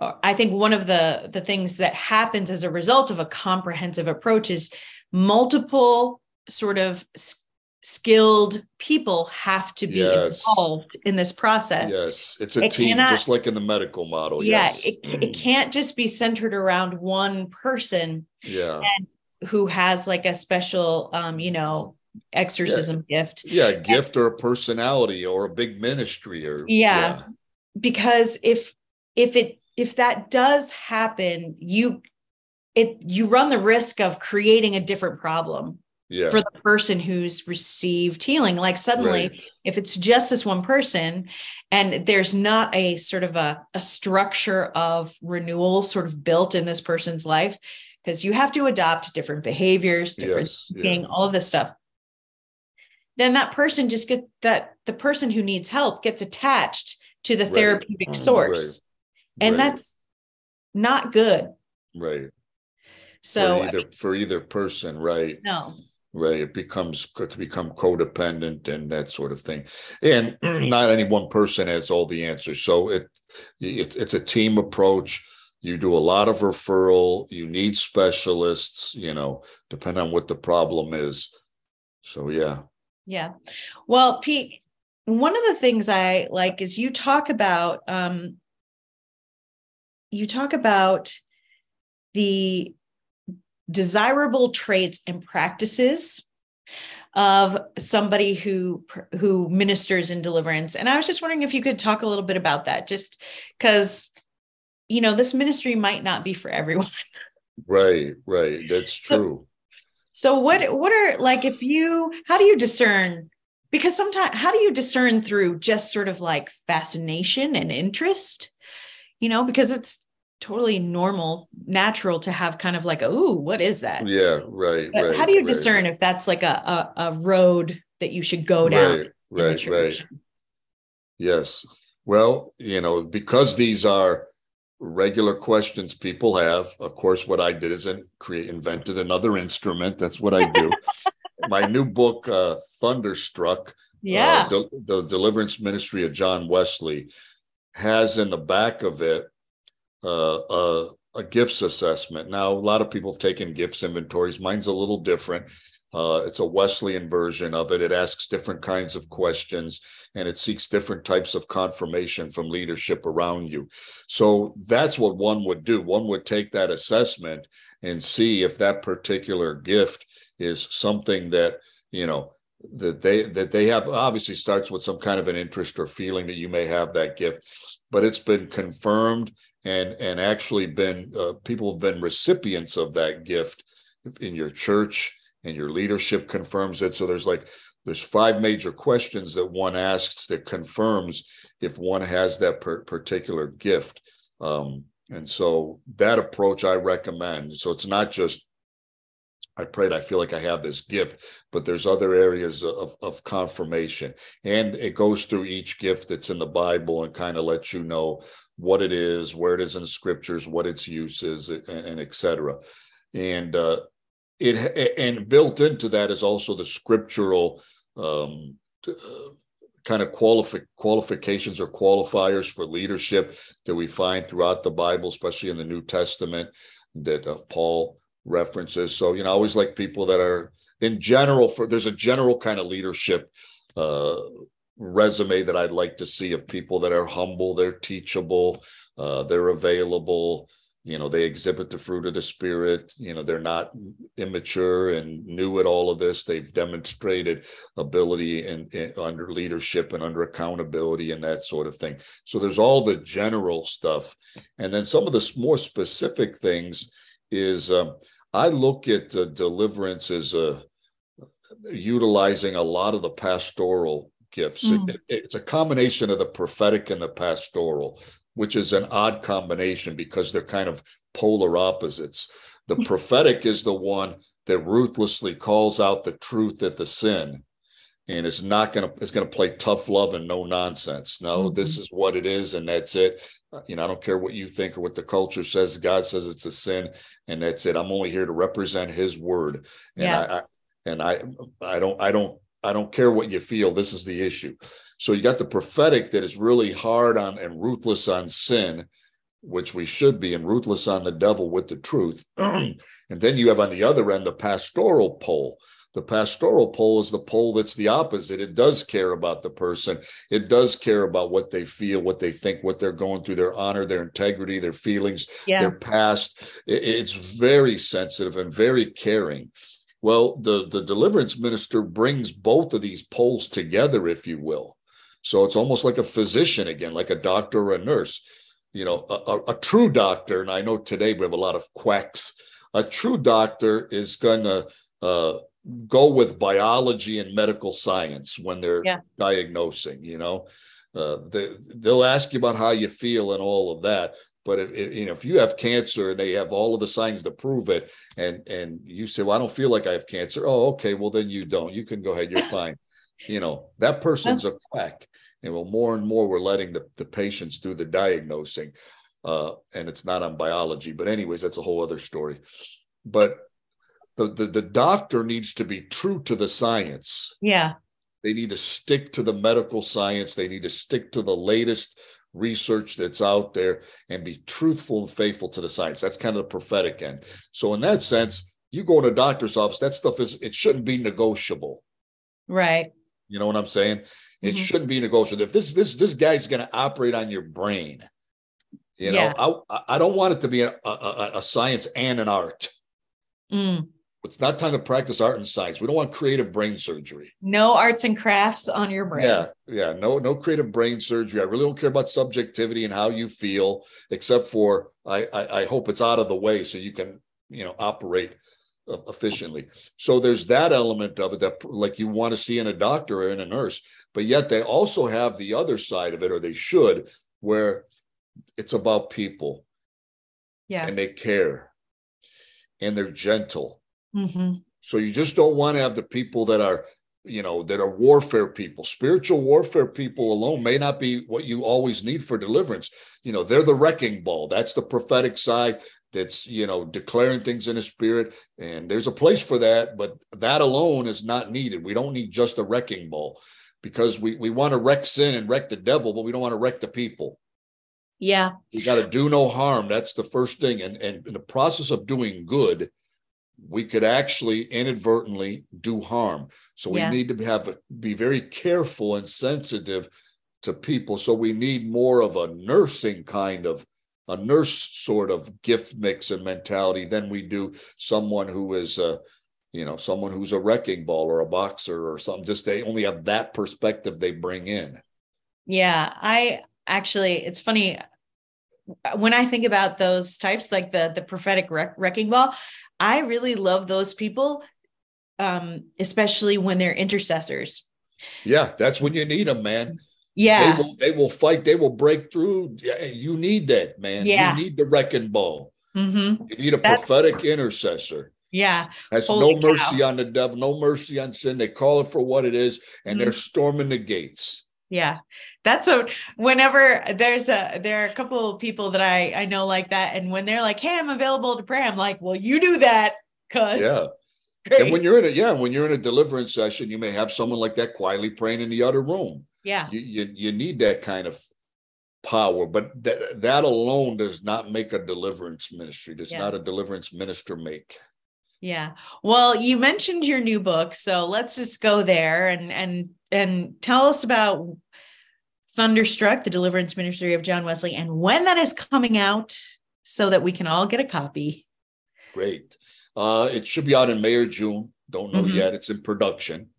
uh, I think one of the the things that happens as a result of a comprehensive approach is multiple sort of skilled people have to be Yes. involved in this process. Yes, it's a It team, cannot- just like in the medical model. yeah, yes. it, it can't just be centered around one person yeah. Who has like a special um, you know, exorcism gift. Yeah, gift or a personality or a big ministry or Yeah. because if if it if that does happen you it you run the risk of creating a different problem yeah, for the person who's received healing like suddenly right. if it's just this one person and there's not a sort of a, a structure of renewal sort of built in this person's life because you have to adopt different behaviors different Yes, yeah. all of this stuff then that person just get that the person who needs help gets attached to the Right. therapeutic mm, Right. source and Right, that's not good right. so for either for either person, right? no right it becomes could become codependent and that sort of thing and not any one person has all the answers so it it's, it's a team approach you do a lot of referral. You need specialists you know depend on what the problem is. So yeah. Yeah. Well, Pete, one of the things I like is you talk about um you talk about the desirable traits and practices of somebody who who ministers in deliverance. And i was just wondering if you could talk a little bit about that just cuz you know this ministry might not be for everyone right right that's true So what what are like if you how do you discern because sometimes how do you discern through just sort of like fascination and interest? You know, because it's totally normal, natural to have kind of like, oh, what is that? yeah right But right how do you right, discern if that's like a, a a road that you should go down right right right? Yes. Well, you know, because these are regular questions people have, of course, what I did is in- create invented another instrument. That's what I do. My new book, uh, Thunderstruck, Yeah. uh, the, the Deliverance Ministry of John Wesley, has in the back of it uh, a, a gifts assessment. Now, a lot of people have taken gifts inventories. Mine's a little different. Uh, it's a Wesleyan version of it. It asks different kinds of questions and it seeks different types of confirmation from leadership around you. So that's what one would do. One would take that assessment and see if that particular gift is something that, you know, that they that they have obviously starts with some kind of an interest or feeling that you may have that gift but it's been confirmed and and actually been uh, people have been recipients of that gift in your church and your leadership confirms it so there's like there's five major questions that one asks that confirms if one has that per- particular gift um, and so that approach i recommend so it's not just I prayed, I feel like I have this gift, but there's other areas of, of confirmation. And it goes through each gift that's in the Bible and kind of lets you know what it is, where it is in scriptures, what its use is, and, and et cetera. And uh, it and built into that is also the scriptural um, uh, kind of qualifi- qualifications or qualifiers for leadership that we find throughout the Bible, especially in the New Testament that uh, Paul references. So, you know, I always like people that are in general for there's a general kind of leadership uh, resume that I'd like to see of people that are humble, they're teachable, uh, they're available, you know they exhibit the fruit of the spirit you know they're not immature and new at all of this. They've demonstrated ability and under leadership and under accountability and that sort of thing. So there's all the general stuff. And then some of the more specific things is um, i look at uh, deliverance as a utilizing a lot of the pastoral gifts. Mm. it, it, it's a combination of the prophetic and the pastoral which is an odd combination because they're kind of polar opposites. The prophetic is the one that ruthlessly calls out the truth at the sin and it's not going to it's going to play tough love and no nonsense no mm-hmm. this is what it is and that's it uh, you know i don't care what you think or what the culture says god says it's a sin and that's it i'm only here to represent his word and yeah. I, I and i i don't i don't i don't care what you feel this is the issue so you got the prophetic that is really hard on and ruthless on sin, which we should be, and ruthless on the devil with the truth. and then you have on the other end the pastoral pole. The pastoral pole is the pole that's the opposite. It does care about the person. It does care about what they feel, what they think, what they're going through, their honor, their integrity, their feelings, yeah. their past. It's very sensitive and very caring. Well, the, the deliverance minister brings both of these poles together, if you will. So it's almost like a physician again, like a doctor or a nurse. You know, a, a, a true doctor, and I know today we have a lot of quacks. A true doctor is going to uh, go with biology and medical science when they're yeah. diagnosing. You know, uh, they they'll ask you about how you feel and all of that. But you know, if you have cancer and they have all of the signs to prove it, and and you say, "Well, I don't feel like I have cancer," oh, okay, well then you don't. You can go ahead. You're fine. You know that person's a quack. And well more and more we're letting the, the patients do the diagnosing uh, and it's not on biology. But anyways that's a whole other story. But the, the the doctor needs to be true to the science. Yeah. They need to stick to the medical science. They need to stick to the latest research that's out there and be truthful and faithful to the science that's kind of the prophetic end so in that sense you go in a doctor's office that stuff is it shouldn't be negotiable right you know what I'm saying? It mm-hmm. shouldn't be negotiable. If this this this guy's going to operate on your brain, you know, yeah. I I don't want it to be a, a, a science and an art. Mm. It's not time to practice art and science. We don't want creative brain surgery. No arts and crafts on your brain. Yeah, yeah. No, no creative brain surgery. I really don't care about subjectivity and how you feel, except for I, I, I hope it's out of the way so you can, you know, operate uh, efficiently. So there's that element of it that like you want to see in a doctor or in a nurse, but yet they also have the other side of it, or they should, where it's about people. Yeah. And they care and they're gentle. Mm-hmm. So you just don't want to have the people that are, you know, that are warfare people. Spiritual warfare people alone may not be what you always need for deliverance. You know, they're the wrecking ball. That's the prophetic side that's you know declaring things in a spirit and there's a place for that but that alone is not needed we don't need just a wrecking ball because we we want to wreck sin and wreck the devil but we don't want to wreck the people yeah we got to do no harm that's the first thing and and in the process of doing good we could actually inadvertently do harm. So we yeah. need to have be very careful and sensitive to people. So we need more of a nursing kind of a nurse sort of gift mix and mentality than we do someone who is a you know someone who's a wrecking ball or a boxer or something. Just they only have that perspective they bring in. Yeah i actually it's funny. When i think about those types like the the prophetic wreck, wrecking ball i really love those people um especially when they're intercessors yeah that's when you need them man yeah. They will, they will fight. They will break through. You need that, man. Yeah. You need the wrecking ball. Mm-hmm. You need a That's, prophetic intercessor. Yeah. Has Holy no mercy cow. on the devil, no mercy on sin. They call it for what it is, and mm-hmm. they're storming the gates. Yeah. That's a whenever there's a there are a couple of people that I I know like that. And when they're like, hey, I'm available to pray, I'm like, well, you do that because yeah great. And when you're in a yeah, when you're in a deliverance session, you may have someone like that quietly praying in the other room. yeah. You you, you need that kind of power, but that that alone does not make a deliverance ministry. Does Yeah. not a deliverance minister make. Yeah. Well, you mentioned your new book, so let's just go there and and and tell us about Thunderstruck, the deliverance ministry of John Wesley, and when that is coming out so that we can all get a copy. Great. Uh, it should be out in May or June. Don't know Mhm. yet. It's in production.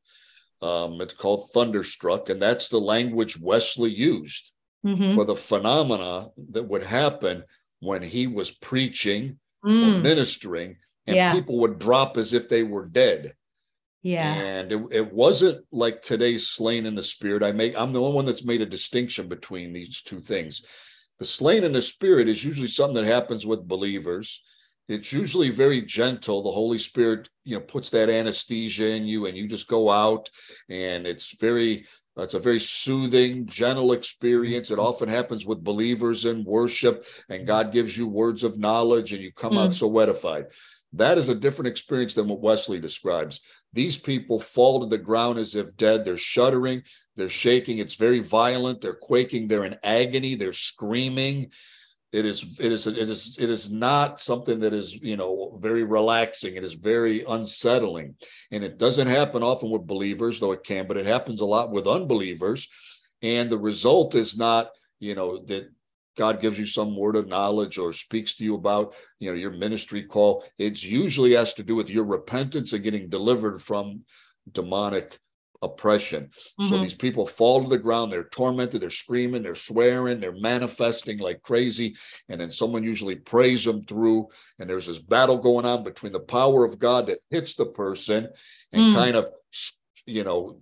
Um, it's called Thunderstruck, and that's the language Wesley used Mhm. for the phenomena that would happen when he was preaching or Mm, ministering, and Yeah. people would drop as if they were dead. Yeah. And it, it wasn't like today's slain in the spirit. I make I'm the only one that's made a distinction between these two things. The slain in the spirit is usually something that happens with believers. It's usually very gentle. The Holy Spirit, you know, puts that anesthesia in you, and you just go out, and it's very it's a very soothing, gentle experience. It mm-hmm. often happens with believers in worship, and God gives you words of knowledge, and you come out mm. so edified. That is a different experience than what Wesley describes. These people fall to the ground as if dead. They're shuddering, they're shaking. It's very violent. They're quaking. They're in agony. They're screaming. It is, it is, it is, it is not something that is, you know, very relaxing. It is very unsettling. And it doesn't happen often with believers, though it can, but it happens a lot with unbelievers. And the result is not, you know, that God gives you some word of knowledge or speaks to you about, you know, your ministry call. It's usually has to do with your repentance and getting delivered from demonic oppression. So Mhm. these people fall to the ground, they're tormented, they're screaming, they're swearing, they're manifesting like crazy. And then someone usually prays them through. And there's this battle going on between the power of God that hits the person and Mm. kind of, you know,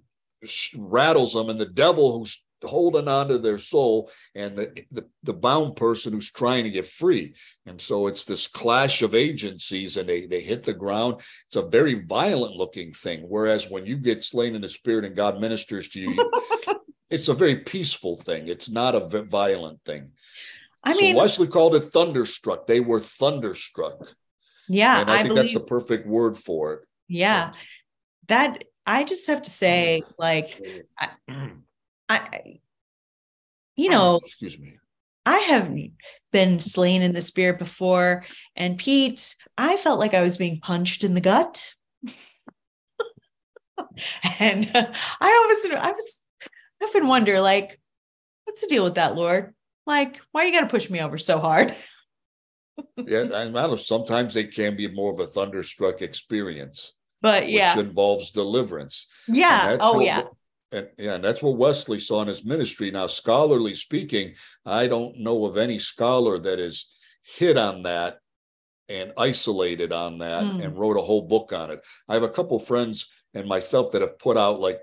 rattles them, and the devil who's holding on to their soul and the, the the bound person who's trying to get free. And so it's this clash of agencies and they they hit the ground. It's a very violent looking thing. Whereas when you get slain in the spirit and god ministers to you it's a very peaceful thing. It's not a violent thing. I so mean, wesley called it thunderstruck. They were thunderstruck. Yeah, and i, I, think believe, that's the perfect word for it. Yeah. That I just have to say, like, I, you know, excuse me I have been slain in the spirit before. And Pete, I felt like I was being punched in the gut. and uh, I always, I was, I often wonder, like, what's the deal with that, Lord? Like, why you got to push me over so hard? yeah I don't know, sometimes they can be more of a thunderstruck experience But yeah, which involves deliverance. Yeah. Oh, yeah. And yeah, and that's what Wesley saw in his ministry. Now, scholarly speaking, I don't know of any scholar that has hit on that and isolated on that Hmm. and wrote a whole book on it. I have a couple friends and myself that have put out like,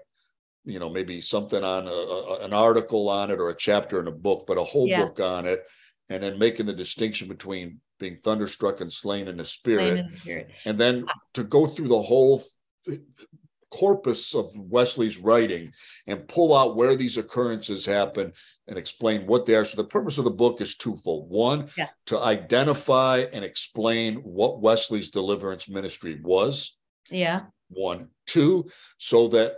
you know, maybe something on a, a- an article on it or a chapter in a book, but a whole Yeah. book on it, and then making the distinction between being thunderstruck and slain in the spirit in the spirit. and then to go through the whole corpus of Wesley's writing and pull out where these occurrences happen and explain what they are. So the purpose of the book is twofold. One, Yeah. to identify and explain what Wesley's deliverance ministry was. Yeah. One, two, so that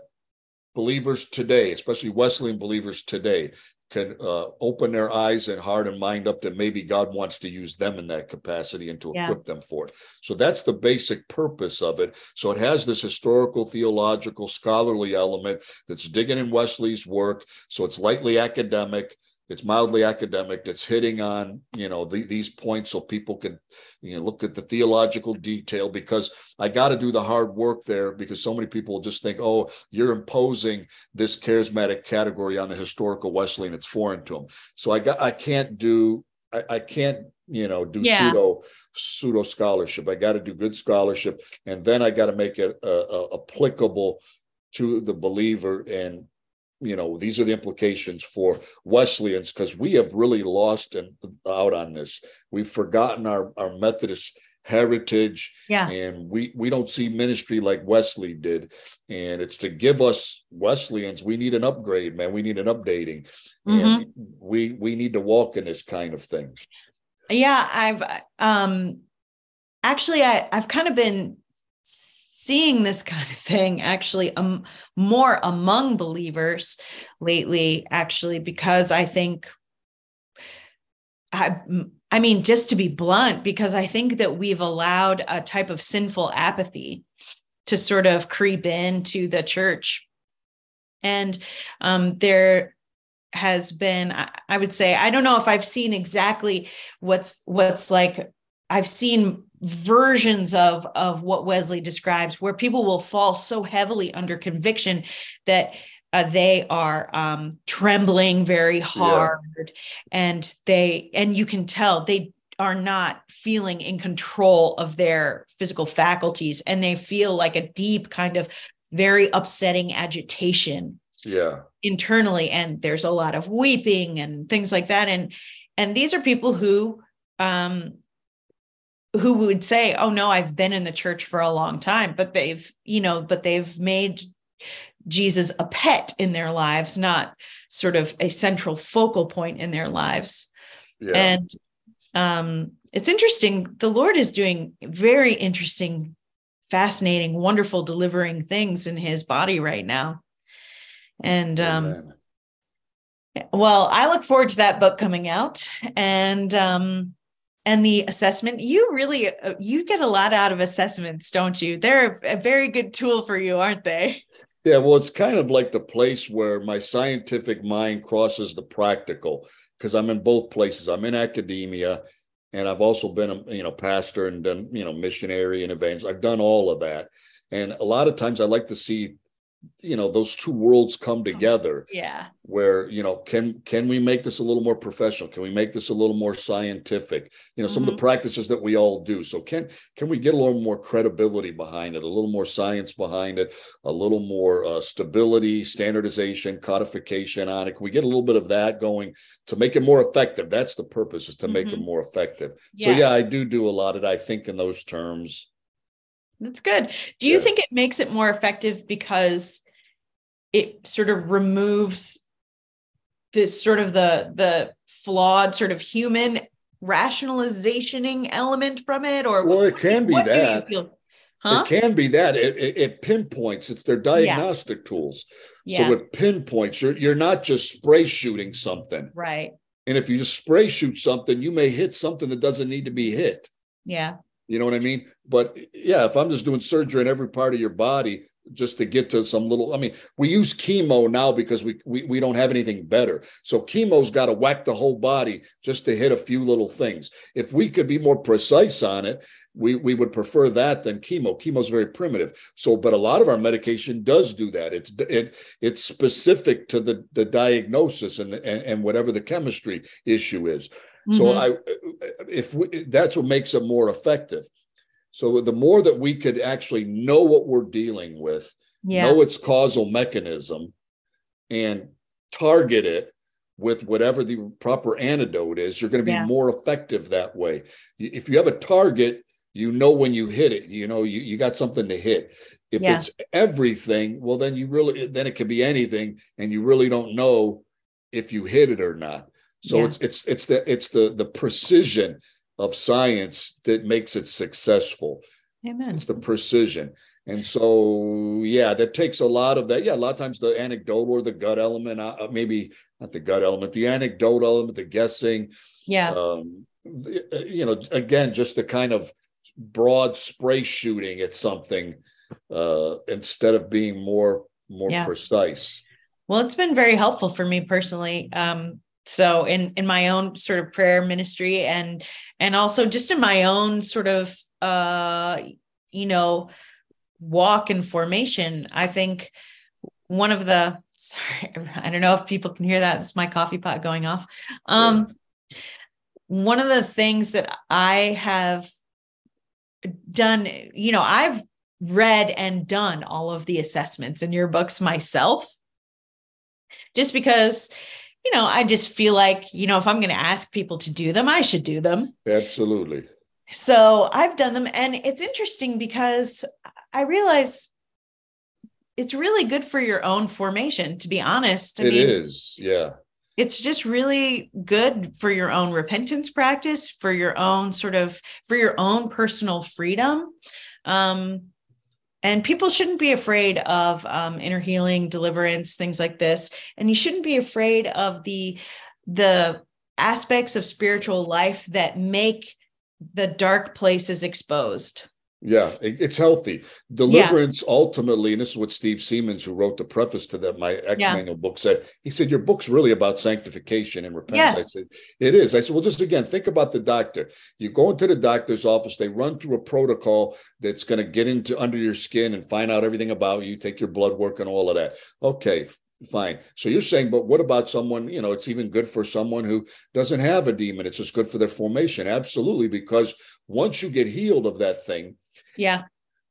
believers today, especially Wesleyan believers today, can uh, open their eyes and heart and mind up that maybe God wants to use them in that capacity and to Yeah. equip them for it. So that's the basic purpose of it. So it has this historical, theological, scholarly element that's digging in Wesley's work. So it's lightly academic. It's mildly academic. it's hitting on you know the, these points so people can you know look at the theological detail because I got to do the hard work there because so many people just think oh you're imposing this charismatic category on the historical Wesleyan. It's foreign to them. So I got I can't do I, I can't you know do Yeah. pseudo pseudo scholarship. I got to do good scholarship, and then I got to make it uh, uh, applicable to the believer. And you know these are the implications for Wesleyans because we have really lost and out on this. We've forgotten our our Methodist heritage Yeah. and we we don't see ministry like Wesley did. And it's to give us Wesleyans we need an upgrade man. We need an updating. And we we need to walk in this kind of thing. Yeah, I've um actually I I've kind of been seeing this kind of thing actually um, more among believers lately, actually, because I think I, I mean, just to be blunt, because I think that we've allowed a type of sinful apathy to sort of creep into the church. And um, there has been, I would say, I don't know if I've seen exactly what's what's like. I've seen versions of of what Wesley describes, where people will fall so heavily under conviction that uh, they are um, trembling very hard. Yeah. and they and you can tell they are not feeling in control of their physical faculties and they feel like a deep kind of very upsetting agitation yeah. internally and there's a lot of weeping and things like that. And and these are people who um who would say oh no i've been in the church for a long time but they've you know but they've made Jesus a pet in their lives, not sort of a central focal point in their lives. Yeah. And um, it's interesting. The Lord is doing very interesting, fascinating, wonderful, delivering things in his body right now. And um, well, I look forward to that book coming out. And um, and the assessment you really uh, you get a lot out of assessments don't you? They're a very good tool for you aren't they? Yeah, well, it's kind of like the place where my scientific mind crosses the practical because I'm in both places. I'm in academia, and I've also been a you know pastor and done you know missionary and events I've done all of that, and a lot of times I like to see you know those two worlds come oh, together yeah where you know can can we make this a little more professional can we make this a little more scientific you know mm-hmm. some of the mm-hmm. practices that we all do so can can we get a little more credibility behind it a little more science behind it a little more uh, stability standardization codification on it can we get a little bit of that going to make it more effective that's the purpose is to mm-hmm. make it mm-hmm. more effective yeah. so yeah i do do a lot of it i think in those terms that's good. Do you yeah. think it makes it more effective because it sort of removes this sort of the the flawed sort of human rationalizationing element from it? Or well it can be that. huh? it can be that. It, it, it pinpoints. It's their diagnostic yeah. tools yeah. so it pinpoints. You're, you're not just spray shooting something. Right. And if you just spray shoot something you may hit something that doesn't need to be hit. Yeah you know what I mean? But yeah, if I'm just doing surgery in every part of your body just to get to some little, I mean, we use chemo now because we we, we don't have anything better. So chemo's got to whack the whole body just to hit a few little things. If we could be more precise on it, we we would prefer that than chemo. Chemo's very primitive. So, but a lot of our medication does do that. It's it it's specific to the the diagnosis and and, and whatever the chemistry issue is. Mm-hmm. So I, if we, that's what makes it more effective. So the more that we could actually know what we're dealing with, yeah. know its causal mechanism, and target it with whatever the proper antidote is, you're going to be yeah. more effective that way. If you have a target, you know when you hit it, you know you, you got something to hit. If yeah. it's everything, well then you really then it could be anything, and you really don't know if you hit it or not. So yeah. it's it's it's the it's the the precision of science that makes it successful. Amen. It's the precision. And so, yeah, that takes a lot of that. Yeah, a lot of times the anecdotal or the gut element, uh, uh maybe not the gut element, the anecdotal element, the guessing. Yeah. Um, uh, you know, again, just the kind of broad spray shooting at something uh, instead of being more more yeah. precise. Well, it's been very helpful for me personally. Um, so in in my own sort of prayer ministry and and also just in my own sort of uh you know walk and formation i think one of the sorry i don't know if people can hear that. It's my coffee pot going off. Um one of the things that i have done you know i've read and done all of the assessments in your books myself just because you know, I just feel like, you know, if I'm going to ask people to do them, I should do them. Absolutely. So I've done them. And it's interesting because I realize it's really good for your own formation, to be honest. I it mean, is, Yeah. It's just really good for your own repentance practice, for your own sort of, for your own personal freedom. Um, and people shouldn't be afraid of um, inner healing deliverance things like this. And you shouldn't be afraid of the the aspects of spiritual life that make the dark places exposed yeah, it's healthy. Deliverance yeah. ultimately, and this is what Steve Siemens, who wrote the preface to that, my X yeah. manual book, said. He said, Your book's really about sanctification and repentance. Yes. I said, It is. I said, Well, just again, think about the doctor. You go into the doctor's office, they run through a protocol that's going to get into under your skin and find out everything about you, take your blood work and all of that. Okay, fine. So you're saying, but what about someone, you know, it's even good for someone who doesn't have a demon. It's just good for their formation. Absolutely. Because once you get healed of that thing, yeah.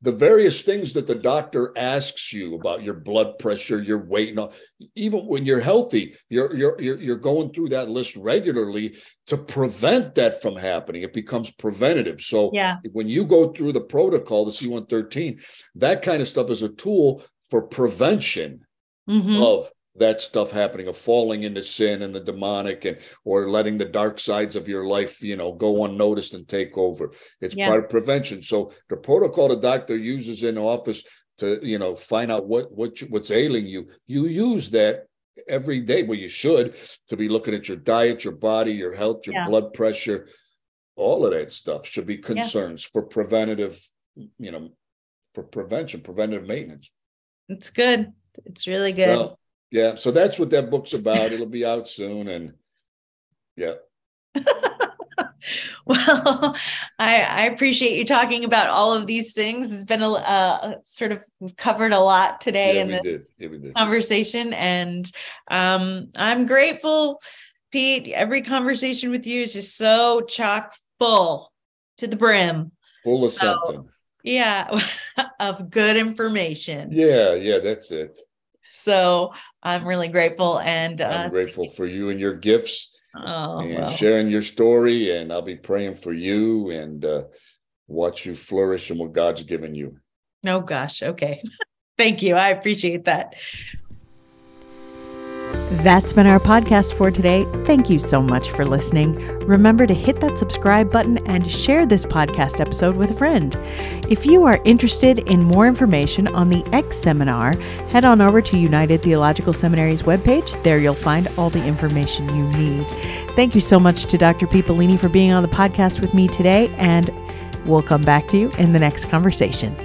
The various things that the doctor asks you about your blood pressure, your weight, and all, even when you're healthy, you're, you're you're you're going through that list regularly to prevent that from happening. It becomes preventative. So yeah. when you go through the protocol, the C113, that kind of stuff is a tool for prevention mm-hmm. of that stuff happening of falling into sin and the demonic and or letting the dark sides of your life you know go unnoticed and take over it's yeah. part of prevention so the protocol the doctor uses in office to you know find out what what what's ailing you you use that every day well you should to be looking at your diet your body your health your yeah. blood pressure all of that stuff should be concerns yeah. for preventative you know for prevention preventative maintenance it's good it's really good well, yeah, so that's what that book's about. It'll be out soon, and yeah. well, I, I appreciate you talking about all of these things. It's been a uh, sort of covered a lot today yeah, in this yeah, conversation, and um, I'm grateful, Pete. Every conversation with you is just so chock full to the brim, full of so, something. Yeah, of good information. Yeah, yeah, that's it. So I'm really grateful. And uh, I'm grateful for you and your gifts oh, and well. sharing your story. And I'll be praying for you and uh, watch you flourish in what God's given you. Oh, gosh. Okay. Thank you. I appreciate that. That's been our podcast for today. Thank you so much for listening. Remember to hit that subscribe button and share this podcast episode with a friend. If you are interested in more information on the X Seminar, head on over to United Theological Seminary's webpage. There you'll find all the information you need. Thank you so much to Dr. Bellini for being on the podcast with me today, and we'll come back to you in the next conversation.